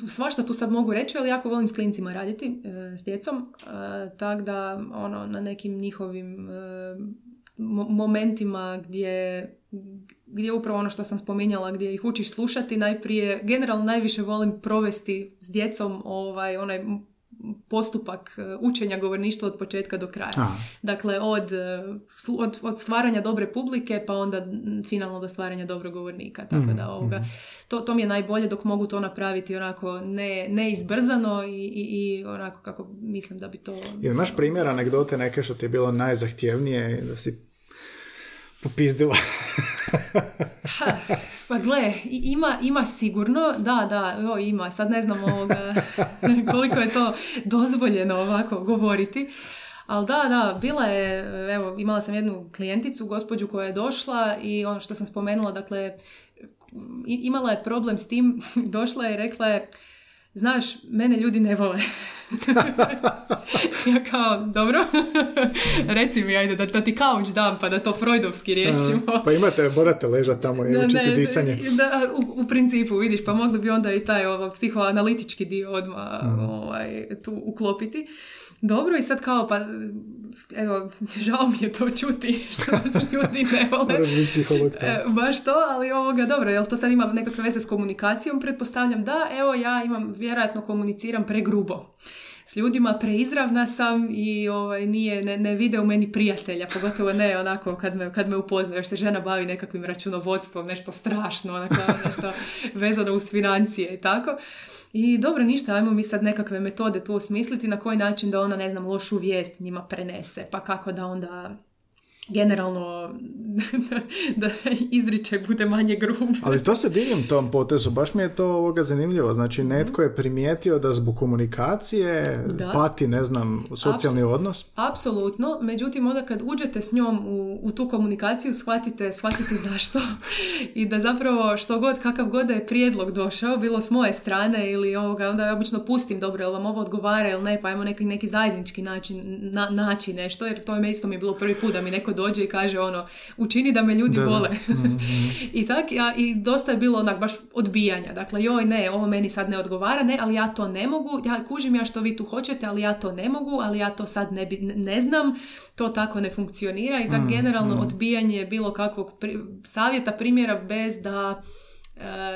svašta tu sad mogu reći, ali jako volim s klincima raditi, e, s djecom, e, tako da ono, na nekim njihovim mo- momentima gdje, gdje upravo ono što sam spominjala, gdje ih učiš slušati, najprije, generalno najviše volim provesti s djecom ovaj, onaj postupak e, učenja govorništva od početka do kraja. Aha. Dakle, od, e, od, od stvaranja dobre publike pa onda finalno do stvaranja dobrog govornika. Tako Mhm, da ovoga, to, to mi je najbolje dok mogu to napraviti onako ne, ne izbrzano i, i, i onako kako mislim da bi to... Jel imaš primjer anegdote neke što ti je bilo najzahtjevnije da si popizdila? Pa gle, ima, ima sigurno, da, da, jo, ima, sad ne znam ovoga, koliko je to dozvoljeno ovako govoriti, ali da, da, bila je, evo, imala sam jednu klijenticu, gospođu koja je došla i ono što sam spomenula, dakle, imala je problem s tim, došla je i rekla je, znaš, mene ljudi ne vole. ja kao, dobro, reci mi, ajde, da, da ti kauč dam, pa da to freudovski riješimo. pa imate, morate ležati tamo i učiti disanje. Da, u, u principu, vidiš, pa mogli bi onda i taj ovo, psihoanalitički dio odmah Mhm. ovaj, tu uklopiti. Dobro, i sad kao, pa, evo, žao mi je to čuti što vas ljudi ne vole. E, baš to, ali ovoga, dobro, jel to sad ima nekakve veze s komunikacijom, pretpostavljam da, evo ja imam, vjerojatno komuniciram pregrubo. S ljudima preizravna sam i ovaj, nije, ne, ne vide u meni prijatelja, pogotovo ne onako kad me, kad me upoznaje, još se žena bavi nekakvim računovodstvom, nešto strašno, onako, nešto vezano uz financije i tako. I dobro, ništa, ajmo mi sad nekakve metode tu osmisliti na koji način da ona, ne znam, lošu vijest njima prenese, pa kako da onda generalno da izričaj bude manje grub. Ali to se divim tom potezu, baš mi je to ovoga zanimljivo. Znači, netko je primijetio da zbog komunikacije Da. pati, ne znam, socijalni odnos. Apsolutno, međutim onda kad uđete s njom u, u tu komunikaciju shvatite, shvatite zašto i da zapravo što god, kakav god da je prijedlog došao, bilo s moje strane ili ovoga, onda ja obično pustim, dobro, jel vam ovo odgovara ili ne, pa ajmo neki, neki zajednički način, na, naći nešto, jer to je isto mi je bilo prvi put da mi neko dođe i kaže ono, učini da me ljudi Da, vole. I tak, ja, i dosta je bilo onak baš odbijanja. Dakle, joj ne, ovo meni sad ne odgovara, ne, ali ja to ne mogu, ja kužim ja što vi tu hoćete, ali ja to ne mogu, ali ja to sad ne, bi, ne- ne znam, to tako ne funkcionira i tak generalno odbijanje bilo kakvog pri- savjeta, primjera bez da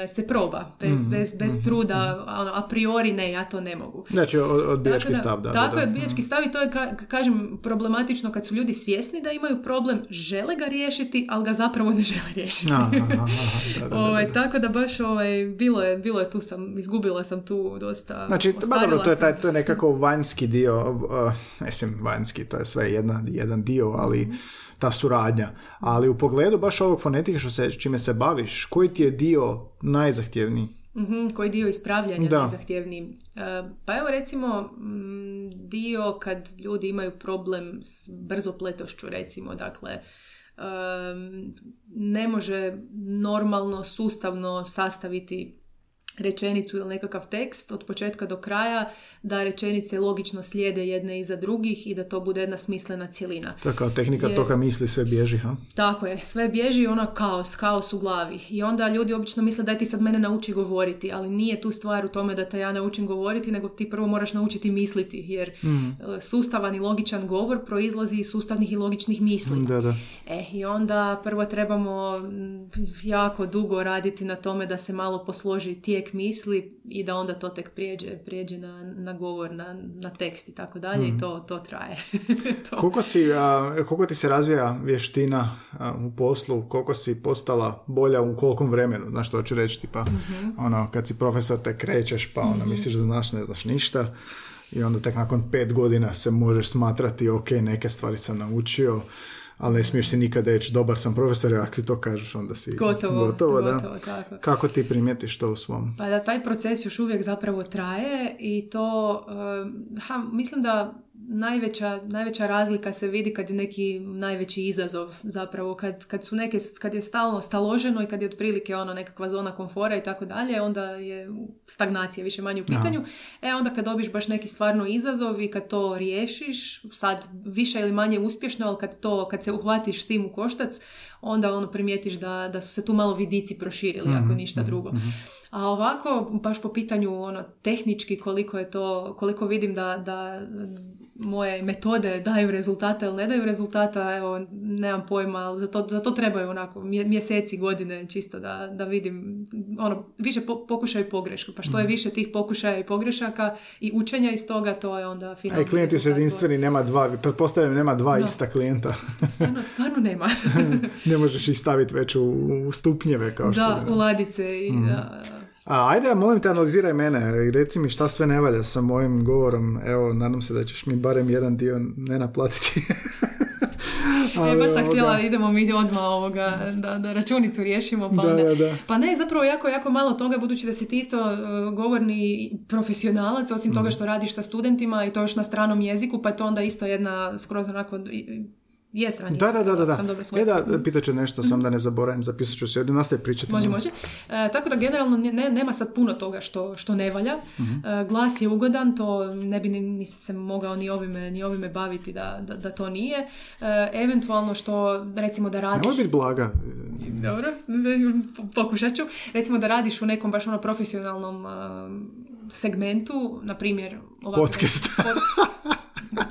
se proba, bez, bez, bez truda, ono, a priori ne, ja to ne mogu. Znači, odbijački Tako stav, da. Tako da, je, odbijački stav i to je, ka- kažem, problematično kad su ljudi svjesni da imaju problem, žele ga riješiti, ali ga zapravo ne žele riješiti. Aha, aha, aha, da, da, da, Ovaj, tako da baš ovaj, bilo je, bilo je tu sam, izgubila sam tu dosta, Znači, ba dobro, to je, taj, to je nekako vanjski dio, uh, mislim, vanjski, to je sve jedna, jedan dio, ali Mhm. Ta suradnja. Ali u pogledu baš ovog fonetike što se, čime se baviš, koji ti je dio najzahtjevniji? Mhm, koji dio ispravljanja Da. najzahtjevniji? E, pa evo recimo mm, dio kad ljudi imaju problem s brzopletošću recimo, dakle ne može normalno, sustavno sastaviti rečenicu ili nekakav tekst od početka do kraja, da rečenice logično slijede jedne iza drugih i da to bude jedna smislena cjelina. To je kao tehnika Je- toga misli sve bježi, ha? Tako je, sve bježi ono kaos, kaos u glavi. I onda ljudi obično misle daj ti sad mene nauči govoriti, ali nije tu stvar u tome da te ja naučim govoriti, nego ti prvo moraš naučiti misliti, jer e, sustavan i logičan govor proizlazi iz sustavnih i logičnih misli. Da, da. E, i onda prvo trebamo mm, jako dugo raditi na tome da se malo posloži tijek misli i da onda to tek prijeđe, prijeđe na, na govor, na, na tekst i tako dalje i to, to traje. to. Koliko, si, a, koliko ti se razvija vještina a, u poslu, koliko si postala bolja u kolikom vremenu, znaš što hoću reći, tipa, ono, kad si profesor te krećeš, pa onda misliš da znaš, ne znaš ništa, i onda tek nakon pet godina se možeš smatrati, ok, neke stvari sam naučio, ali ne smiješ si nikad reći, dobar sam profesor, ako si to kažeš, onda si Gotovo, gotovo, da. gotovo, tako. Kako ti primijetiš to u svom? Pa da taj proces još uvijek zapravo traje i to, eh, ha, mislim da najveća, najveća razlika se vidi kad je neki najveći izazov zapravo, kad, kad su neke, kad je stalno staloženo i kad je otprilike ono nekakva zona komfora i tako dalje, onda je stagnacija više manje u pitanju. E onda kad dobiš baš neki stvarno izazov i kad to riješiš, sad više ili manje uspješno, ali kad, to, kad se uhvatiš s tim u koštac, onda ono primijetiš da, da su se tu malo vidici proširili, ako Mhm, ništa drugo. A ovako, baš po pitanju ono, tehnički koliko je to, koliko vidim da, da moje metode daju rezultata ili ne daju rezultata, evo, nemam pojma, ali za to, za to trebaju onako mje- mjeseci, godine čisto da, da vidim, ono, više po, pokušaj i pogreška. Pa što je više tih pokušaja i pogrešaka i učenja iz toga, to je onda finalno. i klijenti su jedinstveni, nema dva, pretpostavljam nema dva ista klijenta. Stvarno, stvarno nema. ne možeš ih staviti već u, u stupnjeve kao što da, u ladice i da, A ajde, molim te, analiziraj mene i reci mi šta sve ne valja sa mojim govorom. Evo, nadam se da ćeš mi barem jedan dio ne naplatiti. E, Ali, baš sam htjela, idemo mi odmah ovoga, da, da računicu riješimo. Pa, Da, onda- da, da. pa ne, zapravo jako, jako malo toga, budući da si ti isto e, govorni profesionalac, osim Mhm. toga što radiš sa studentima i to još na stranom jeziku, pa je to onda isto jedna skroz onako, je strani Da, da, da, da. da. sam dobro E da, pitat ću nešto, sam da ne zaboravim, zapisat ću se. Ovdje nastaje pričati. Može, može. E, tako da generalno ne, ne- nema sad puno toga što, što ne valja. Mhm. E, glas je ugodan, to ne bi ni, nisam se mogao ni ovime, ni ovime baviti da, da, da to nije. E, eventualno što recimo da radiš... Nemoj biti blaga. Dobro, pokušat ću. Recimo da radiš u nekom baš ono profesionalnom um, segmentu, na primjer... ovako- Podcast.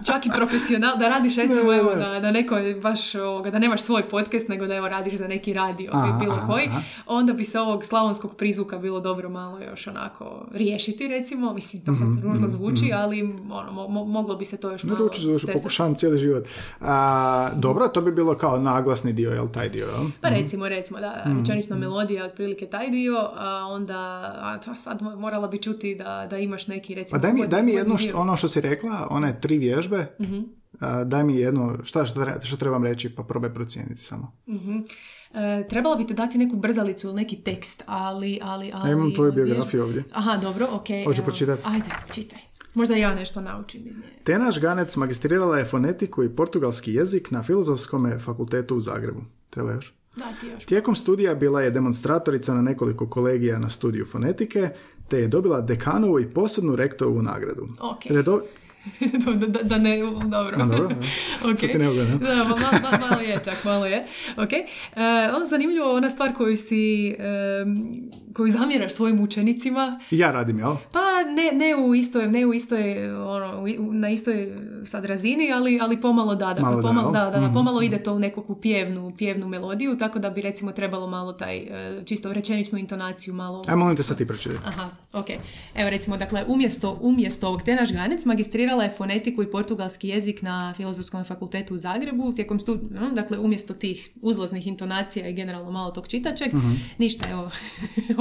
čak i profesional, da radiš recimo Ne, evo, da, da neko je baš, ovoga, da nemaš svoj podcast, nego da evo radiš za neki radio Aha, bilo koji, aha. onda bi se ovog slavonskog prizvuka bilo dobro malo još onako riješiti recimo, mislim to sad ružno zvuči, ali ono, mo- mo- moglo bi se to još Ne malo zvuči, pokušavam cijeli život. A, dobro, to bi bilo kao naglasni dio, jel taj dio, jel? Pa recimo, recimo, da, Mhm, rečenična melodija je otprilike taj dio, a onda a, sad mo- morala bi čuti da, da imaš neki recimo... A daj mi, daj mi jedno što, ono što si rekla, one tri vježbe, Mhm. a, daj mi jednu, šta, šta, treba- šta trebam reći, pa probaj procijeniti samo. Mhm. E, trebala bi te dati neku brzalicu ili neki tekst, ali... ali, ali Ja imam tvoju biografiju ovdje. Aha, dobro, ok. Hoću evo. pročitati? Ajde, čitaj. Možda ja nešto naučim iz nje. Tenaš Ganec magistrirala je fonetiku i portugalski jezik na Filozofskom fakultetu u Zagrebu. Treba još? Da, ti još. Tijekom studija bila je demonstratorica na nekoliko kolegija na studiju fonetike, te je dobila dekanovu i posebnu rektovu nagradu. Ok. Redo... da, da, da ne, dobro. A, dobro, ja. Ok. Sad ti ne ugleda. Da, ma, ma- ma- malo je čak, malo je. Ok. E, onda zanimljivo ona stvar koju si, em, koju zamjeraš svojim učenicima, I ja radim, jel? pa ne, ne u istoj, ne u istoj, ono, na istoj sad razini, ali, ali pomalo da, dakle, Malo da, pomalo, jel? da, da, da, Mhm. pomalo ide to u nekakvu pjevnu, pjevnu melodiju, tako da bi recimo trebalo malo taj, e, čisto rečeničnu intonaciju malo Aj, molim te sad ti pročitaj. Aha, ok. Evo recimo, dakle, umjesto, umjesto ovog Tenaš Ganec magistrirala je fonetiku i portugalski jezik na Filozofskom fakultetu u Zagrebu tijekom studija, dakle, umjesto tih uzlaznih intonacija i generalno malo tog čitačeg, ništa, evo,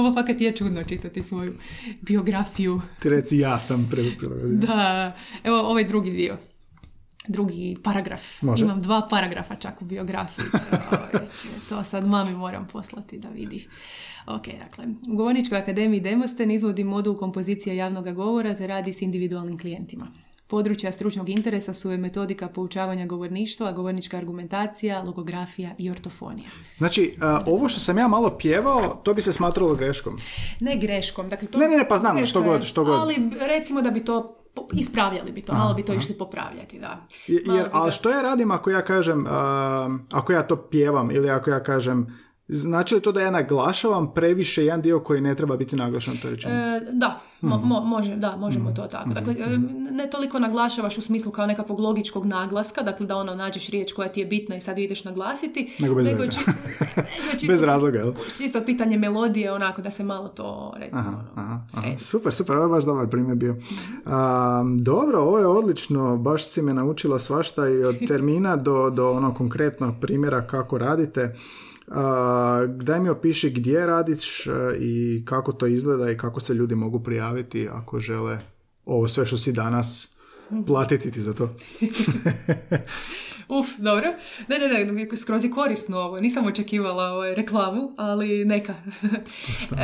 ovo fakat je čudno čitati svoju biografiju. Ti reci ja sam pre- prilagodio. Da, evo ovaj drugi dio. Drugi paragraf. Može. Imam dva paragrafa čak u biografiji. To sad mami moram poslati da vidi. Ok, dakle, u Govorničkoj akademiji Demosten izvodi modul kompozicija javnog govora te radi s individualnim klijentima. Područja stručnog interesa su je metodika poučavanja govorništva, govornička argumentacija, logografija i ortofonija. Znači, a, ovo što sam ja malo pjevao, to bi se smatralo greškom. Ne greškom, dakle to... Ne, ne, ne, pa znam, što god, što god. Ali recimo da bi to ispravljali bi to, malo bi to išli popravljati, da. Jer, ali što ja radim ako ja kažem, a, ako ja to pjevam ili ako ja kažem, znači li to da ja naglašavam previše jedan dio koji ne treba biti toj rečenici? E, da, mo- Mhm. mo- može, da, možemo to tako. Dakle, e, ne toliko naglašavaš u smislu kao nekakvog logičkog naglaska, dakle da ono nađeš riječ koja ti je bitna i sad ideš naglasiti. Nego bez či- nego je čisto, Bez razloga, jel? čisto pitanje melodije, onako da se malo to recimo, Aha, ono, aha, aha. sredi. Super, super, ovo je baš dobar primjer bio. A, dobro, ovo je odlično, baš si me naučila svašta i od termina do, do ono konkretnog primjera kako radite. Daj mi opiši gdje radiš e, i kako to izgleda i kako se ljudi mogu prijaviti ako žele ovo sve što si danas platiti ti za to. Uf, dobro. Ne, ne, ne, skroz je korisno ovo. Nisam očekivala ovaj reklamu, ali neka.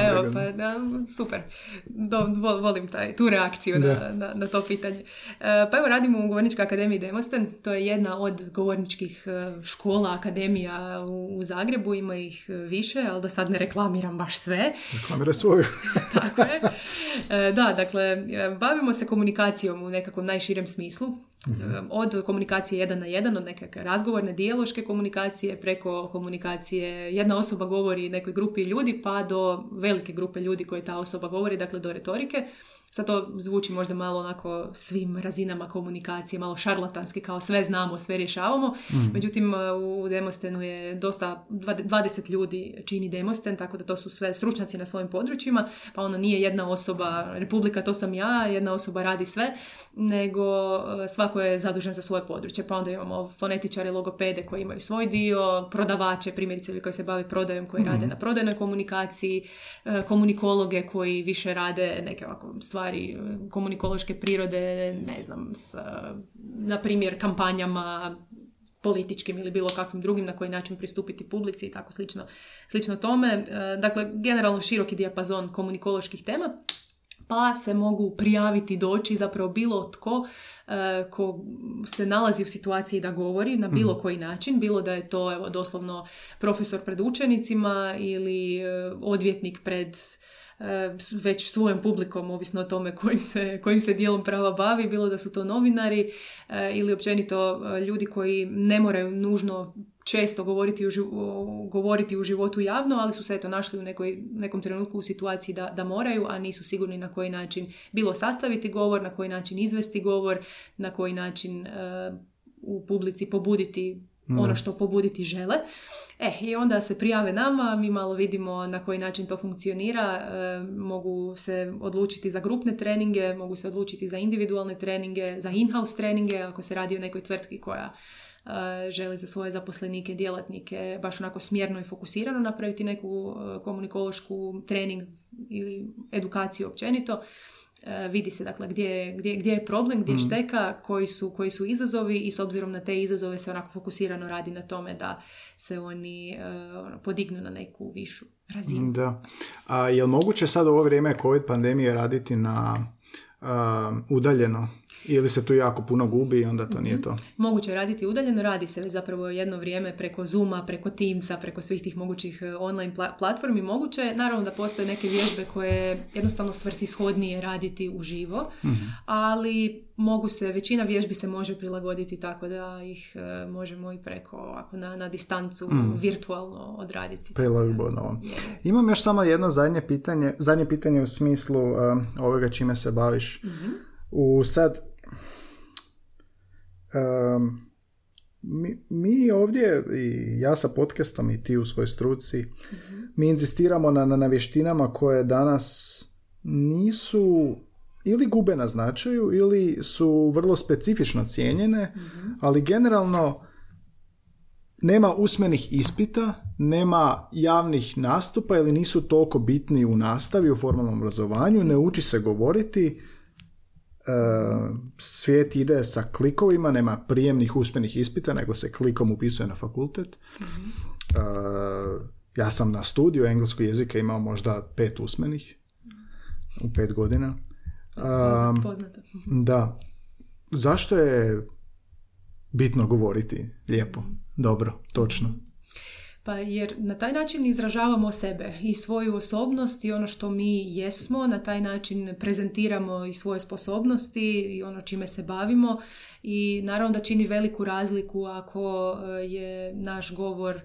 Evo, pa da, super. Do, volim taj, tu reakciju na, na, na, to pitanje. E, pa evo radimo u Govorničkoj akademiji Demosten. To je jedna od govorničkih e, škola, akademija u, u Zagrebu. Ima ih više, ali da sad ne reklamiram baš sve. Reklamira svoju. Tako je. E, da, dakle, bavimo se komunikacijom u nekakvom najširem smislu. Mhm. Od komunikacije jedan na jedan, od nekakve razgovorne, dijaloške komunikacije, preko komunikacije jedna osoba govori nekoj grupi ljudi, pa do velike grupe ljudi koje ta osoba govori, dakle do retorike. Sad to zvuči možda malo onako svim razinama komunikacije, malo šarlatanski, kao sve znamo, sve rješavamo. Mm. Međutim, u Demostenu je dosta, 20 ljudi čini Demosten, tako da to su sve stručnjaci na svojim područjima, pa ono nije jedna osoba, Republika to sam ja, jedna osoba radi sve, nego e, svako je zadužen za svoje područje. Pa onda imamo fonetičare, logopede koji imaju svoj dio, prodavače, primjerice ili koji se bavi prodajom, koji rade mm. na prodajnoj komunikaciji, e, komunikologe koji više rade neke ovako stvari stvari komunikološke prirode, ne znam, s, na primjer, kampanjama političkim ili bilo kakvim drugim na koji način pristupiti publici i tako slično, slično tome. E, dakle, generalno široki dijapazon komunikoloških tema pa se mogu prijaviti, doći zapravo bilo tko e, ko se nalazi u situaciji da govori na bilo mhm. koji način, bilo da je to evo, doslovno profesor pred učenicima ili e, odvjetnik pred E, već svojom publikom, ovisno o tome kojim se, kojim se dijelom prava bavi, bilo da su to novinari e, ili općenito e, ljudi koji ne moraju nužno često govoriti u, govoriti u životu javno, ali su se eto našli u nekoj, nekom trenutku u situaciji da, da moraju, a nisu sigurni na koji način bilo sastaviti govor, na koji način izvesti govor, na koji način u publici pobuditi ono što pobuditi žele. E, i onda se prijave nama, mi malo vidimo na koji način to funkcionira, e, mogu se odlučiti za grupne treninge, mogu se odlučiti za individualne treninge, za in-house treninge, ako se radi o nekoj tvrtki koja e, želi za svoje zaposlenike, djelatnike baš onako smjerno i fokusirano napraviti neku komunikološku trening ili edukaciju općenito. E, vidi se dakle gdje, gdje, gdje je problem, gdje je mm. šteka, koji su, koji su izazovi i s obzirom na te izazove se onako fokusirano radi na tome da se oni uh, podignu na neku višu razinu. Da. A je li moguće sad u ovo vrijeme COVID pandemije raditi na uh, udaljeno ili se tu jako puno gubi i onda to nije mhm. to? Moguće raditi udaljeno, radi se već zapravo jedno vrijeme preko Zooma, preko Teamsa, preko svih tih mogućih e, online platformi. Moguće naravno da postoje neke vježbe koje jednostavno svrsishodnije raditi uživo, mm ali mogu se, većina vježbi se može prilagoditi tako da ih e, možemo i preko, ako na, na distancu, mm. virtualno odraditi. Prilagodno. Imam još samo jedno zadnje pitanje, zadnje pitanje u smislu uh, ovoga čime se baviš. mm U sad, Um, mi, mi ovdje, i ja sa podcastom i ti u svojoj struci, mi inzistiramo na, na, vještinama koje danas nisu ili gube na značaju ili su vrlo specifično cijenjene, ali generalno nema usmenih ispita, nema javnih nastupa ili nisu toliko bitni u nastavi, u formalnom obrazovanju, ne uči se govoriti, svijet ide sa klikovima, nema prijemnih usmenih ispita, nego se klikom upisuje na fakultet. E, ja sam na studiju engleskog jezika imao možda pet usmenih u pet godina. Poznato. Da. Zašto je bitno govoriti lijepo, dobro, točno? Pa jer na taj način izražavamo sebe i svoju osobnost i ono što mi jesmo, na taj način prezentiramo i svoje sposobnosti i ono čime se bavimo. I naravno da čini veliku razliku ako e, je naš govor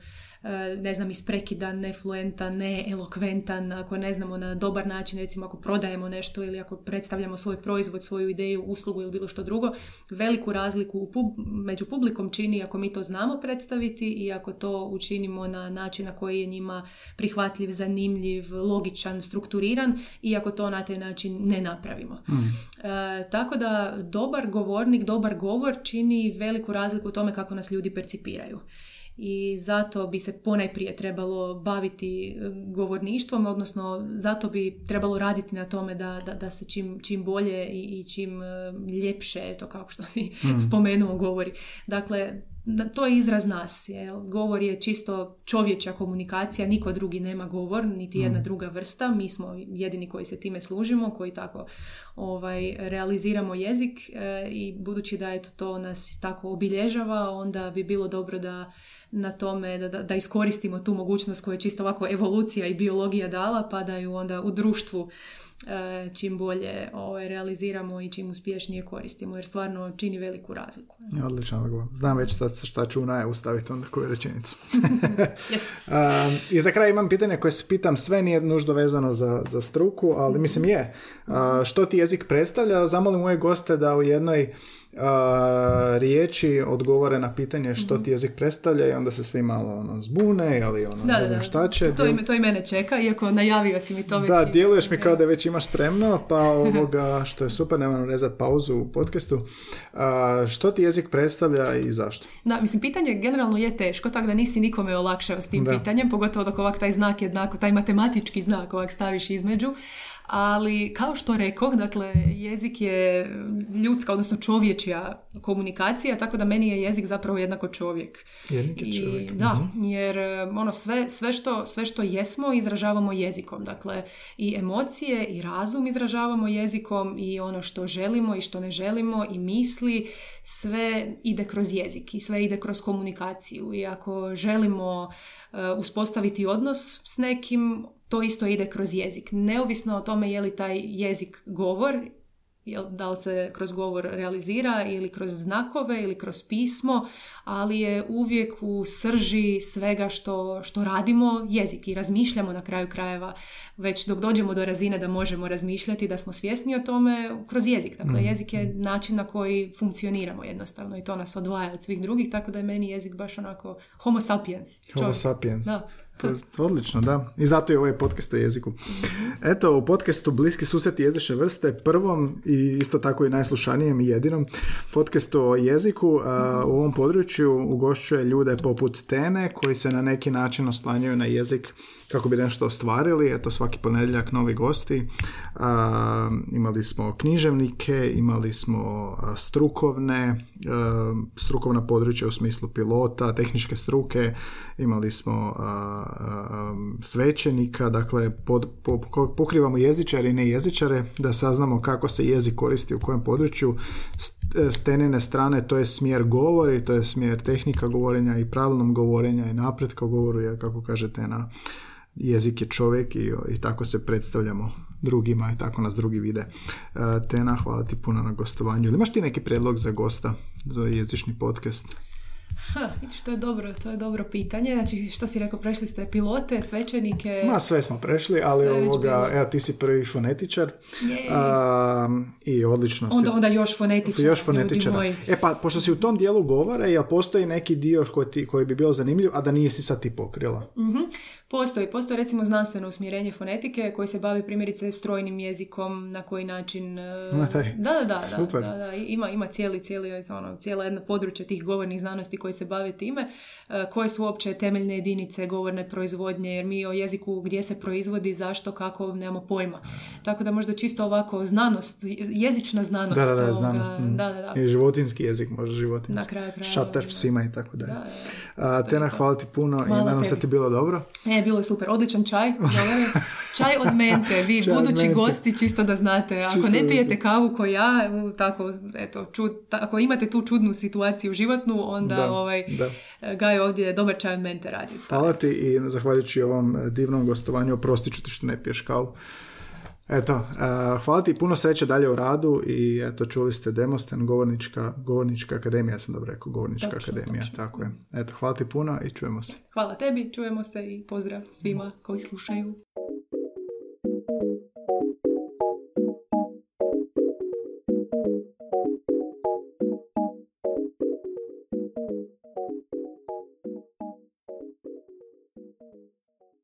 ne znam, isprekidan, nefluentan, neelokventan, ako ne znamo na dobar način, recimo ako prodajemo nešto ili ako predstavljamo svoj proizvod, svoju ideju, uslugu ili bilo što drugo, veliku razliku među publikom čini ako mi to znamo predstaviti i ako to učinimo na način na koji je njima prihvatljiv, zanimljiv, logičan, strukturiran i ako to na taj način ne napravimo. Mm. E, tako da dobar govornik, dobar govor čini veliku razliku u tome kako nas ljudi percipiraju i zato bi se ponajprije trebalo baviti govorništvom, odnosno zato bi trebalo raditi na tome da, da, da se čim, čim bolje i, i čim ljepše, to kao što si mm. spomenuo, govori. Dakle, to je izraz nas. Jel? Govor je čisto čovječja komunikacija, niko drugi nema govor, niti jedna druga vrsta. Mi smo jedini koji se time služimo, koji tako ovaj, realiziramo jezik e, i budući da eto, to nas tako obilježava, onda bi bilo dobro da na tome da, da, iskoristimo tu mogućnost koju je čisto ovako evolucija i biologija dala, pa da ju onda u društvu čim bolje ovaj, realiziramo i čim uspješnije koristimo, jer stvarno čini veliku razliku. Odlično odgovor. Znam već šta, šta ću u ustaviti onda koju rečenicu. yes. I za kraj imam pitanje koje se pitam, sve nije nužno vezano za, za struku, ali mislim je. što ti jezik predstavlja? Zamolim moje goste da u jednoj a, riječi odgovore na pitanje što ti jezik predstavlja i onda se svi malo ono, zbune ili ono, da, ne znam šta će. To, i, to i mene čeka, iako najavio si mi to već. Da, djeluješ mi kao da već imaš spremno, pa ovoga, što je super, nemam rezati pauzu u podcastu. A, što ti jezik predstavlja i zašto? Da, mislim, pitanje generalno je teško, tako da nisi nikome olakšao s tim pitanjem, pogotovo dok ovak taj znak jednako, taj matematički znak ovak staviš između ali kao što rekao, dakle, jezik je ljudska, odnosno čovječja komunikacija, tako da meni je jezik zapravo jednako čovjek. Jednik je čovjek. I, da, mhm. jer ono, sve, sve, što, sve što jesmo izražavamo jezikom. Dakle, i emocije i razum izražavamo jezikom i ono što želimo i što ne želimo i misli, sve ide kroz jezik i sve ide kroz komunikaciju. I ako želimo uh, uspostaviti odnos s nekim, to isto ide kroz jezik. Neovisno o tome je li taj jezik govor, da li se kroz govor realizira ili kroz znakove ili kroz pismo, ali je uvijek u srži svega što, što radimo jezik i razmišljamo na kraju krajeva već dok dođemo do razine da možemo razmišljati, da smo svjesni o tome kroz jezik. Dakle, mm. jezik je način na koji funkcioniramo jednostavno i to nas odvaja od svih drugih, tako da je meni jezik baš onako homo sapiens. Homo sapiens. Da. Odlično, da. I zato je ovaj podcast o jeziku. Eto, u podcastu Bliski susjeti jezične vrste, prvom i isto tako i najslušanijem i jedinom podcastu o jeziku u ovom području ugošćuje ljude poput Tene koji se na neki način oslanjaju na jezik kako bi nešto ostvarili. Eto, svaki ponedjeljak novi gosti. A, imali smo književnike, imali smo strukovne, strukovna područja u smislu pilota, tehničke struke, imali smo svećenika, dakle pod, pokrivamo jezičare i ne jezičare da saznamo kako se jezik koristi u kojem području. S tenine strane to je smjer govori, to je smjer tehnika govorenja i pravilnom govorenja i napretka govoru, kako kažete na jezik je čovjek i, i tako se predstavljamo drugima i tako nas drugi vide. E, Tena, hvala ti puno na gostovanju. Imaš ti neki prijedlog za gosta, za jezični podcast? Ha, vidiš, to je dobro, to je dobro pitanje. Znači, što si rekao, prešli ste pilote, svećenike? Ma, sve smo prešli, ali ovoga, evo, ti si prvi fonetičar. I odlično onda, Onda još fonetičar, još fonetičar. E pa, pošto si u tom dijelu govore, jel postoji neki dio koji, ti, koji bi bio zanimljiv, a da nisi sad ti pokrila? Mhm. Postoji, postoji recimo znanstveno usmjerenje fonetike koji se bavi primjerice strojnim jezikom, na koji način... E, da, da, da, Super. da, da, Ima, ima cijeli, cijeli, ono, cijela jedna područja tih govornih znanosti koji se bave time, e, koje su uopće temeljne jedinice govorne proizvodnje, jer mi o jeziku gdje se proizvodi, zašto, kako, nemamo pojma. Tako da možda čisto ovako znanost, jezična znanost. Da, da, da, znanost. Mm. Da, da, da. I životinski jezik, možda životinski. Na kraju kraja. Šater psima i tako dalje. Tena, hvala ti puno i nadam se ti bilo dobro. E, bilo je super. Odličan čaj. čaj od mente. Vi budući gosti, čisto da znate. Ako ne pijete kavu ko ja, tako, eto, čud, ako imate tu čudnu situaciju životnu, onda da, ovaj, da. Gaj ovdje dobar čaj mente radi. Hvala ti i zahvaljujući ovom divnom gostovanju, oprostit ću ti što ne piješ kavu. Eto, uh, hvala ti puno sreće dalje u radu i eto, čuli ste Demosten, govornička, govornička akademija, sam dobro rekao, govornička akademija, tako je. Eto, hvala ti puno i čujemo se. Hvala tebi, čujemo se i pozdrav svima koji slušaju.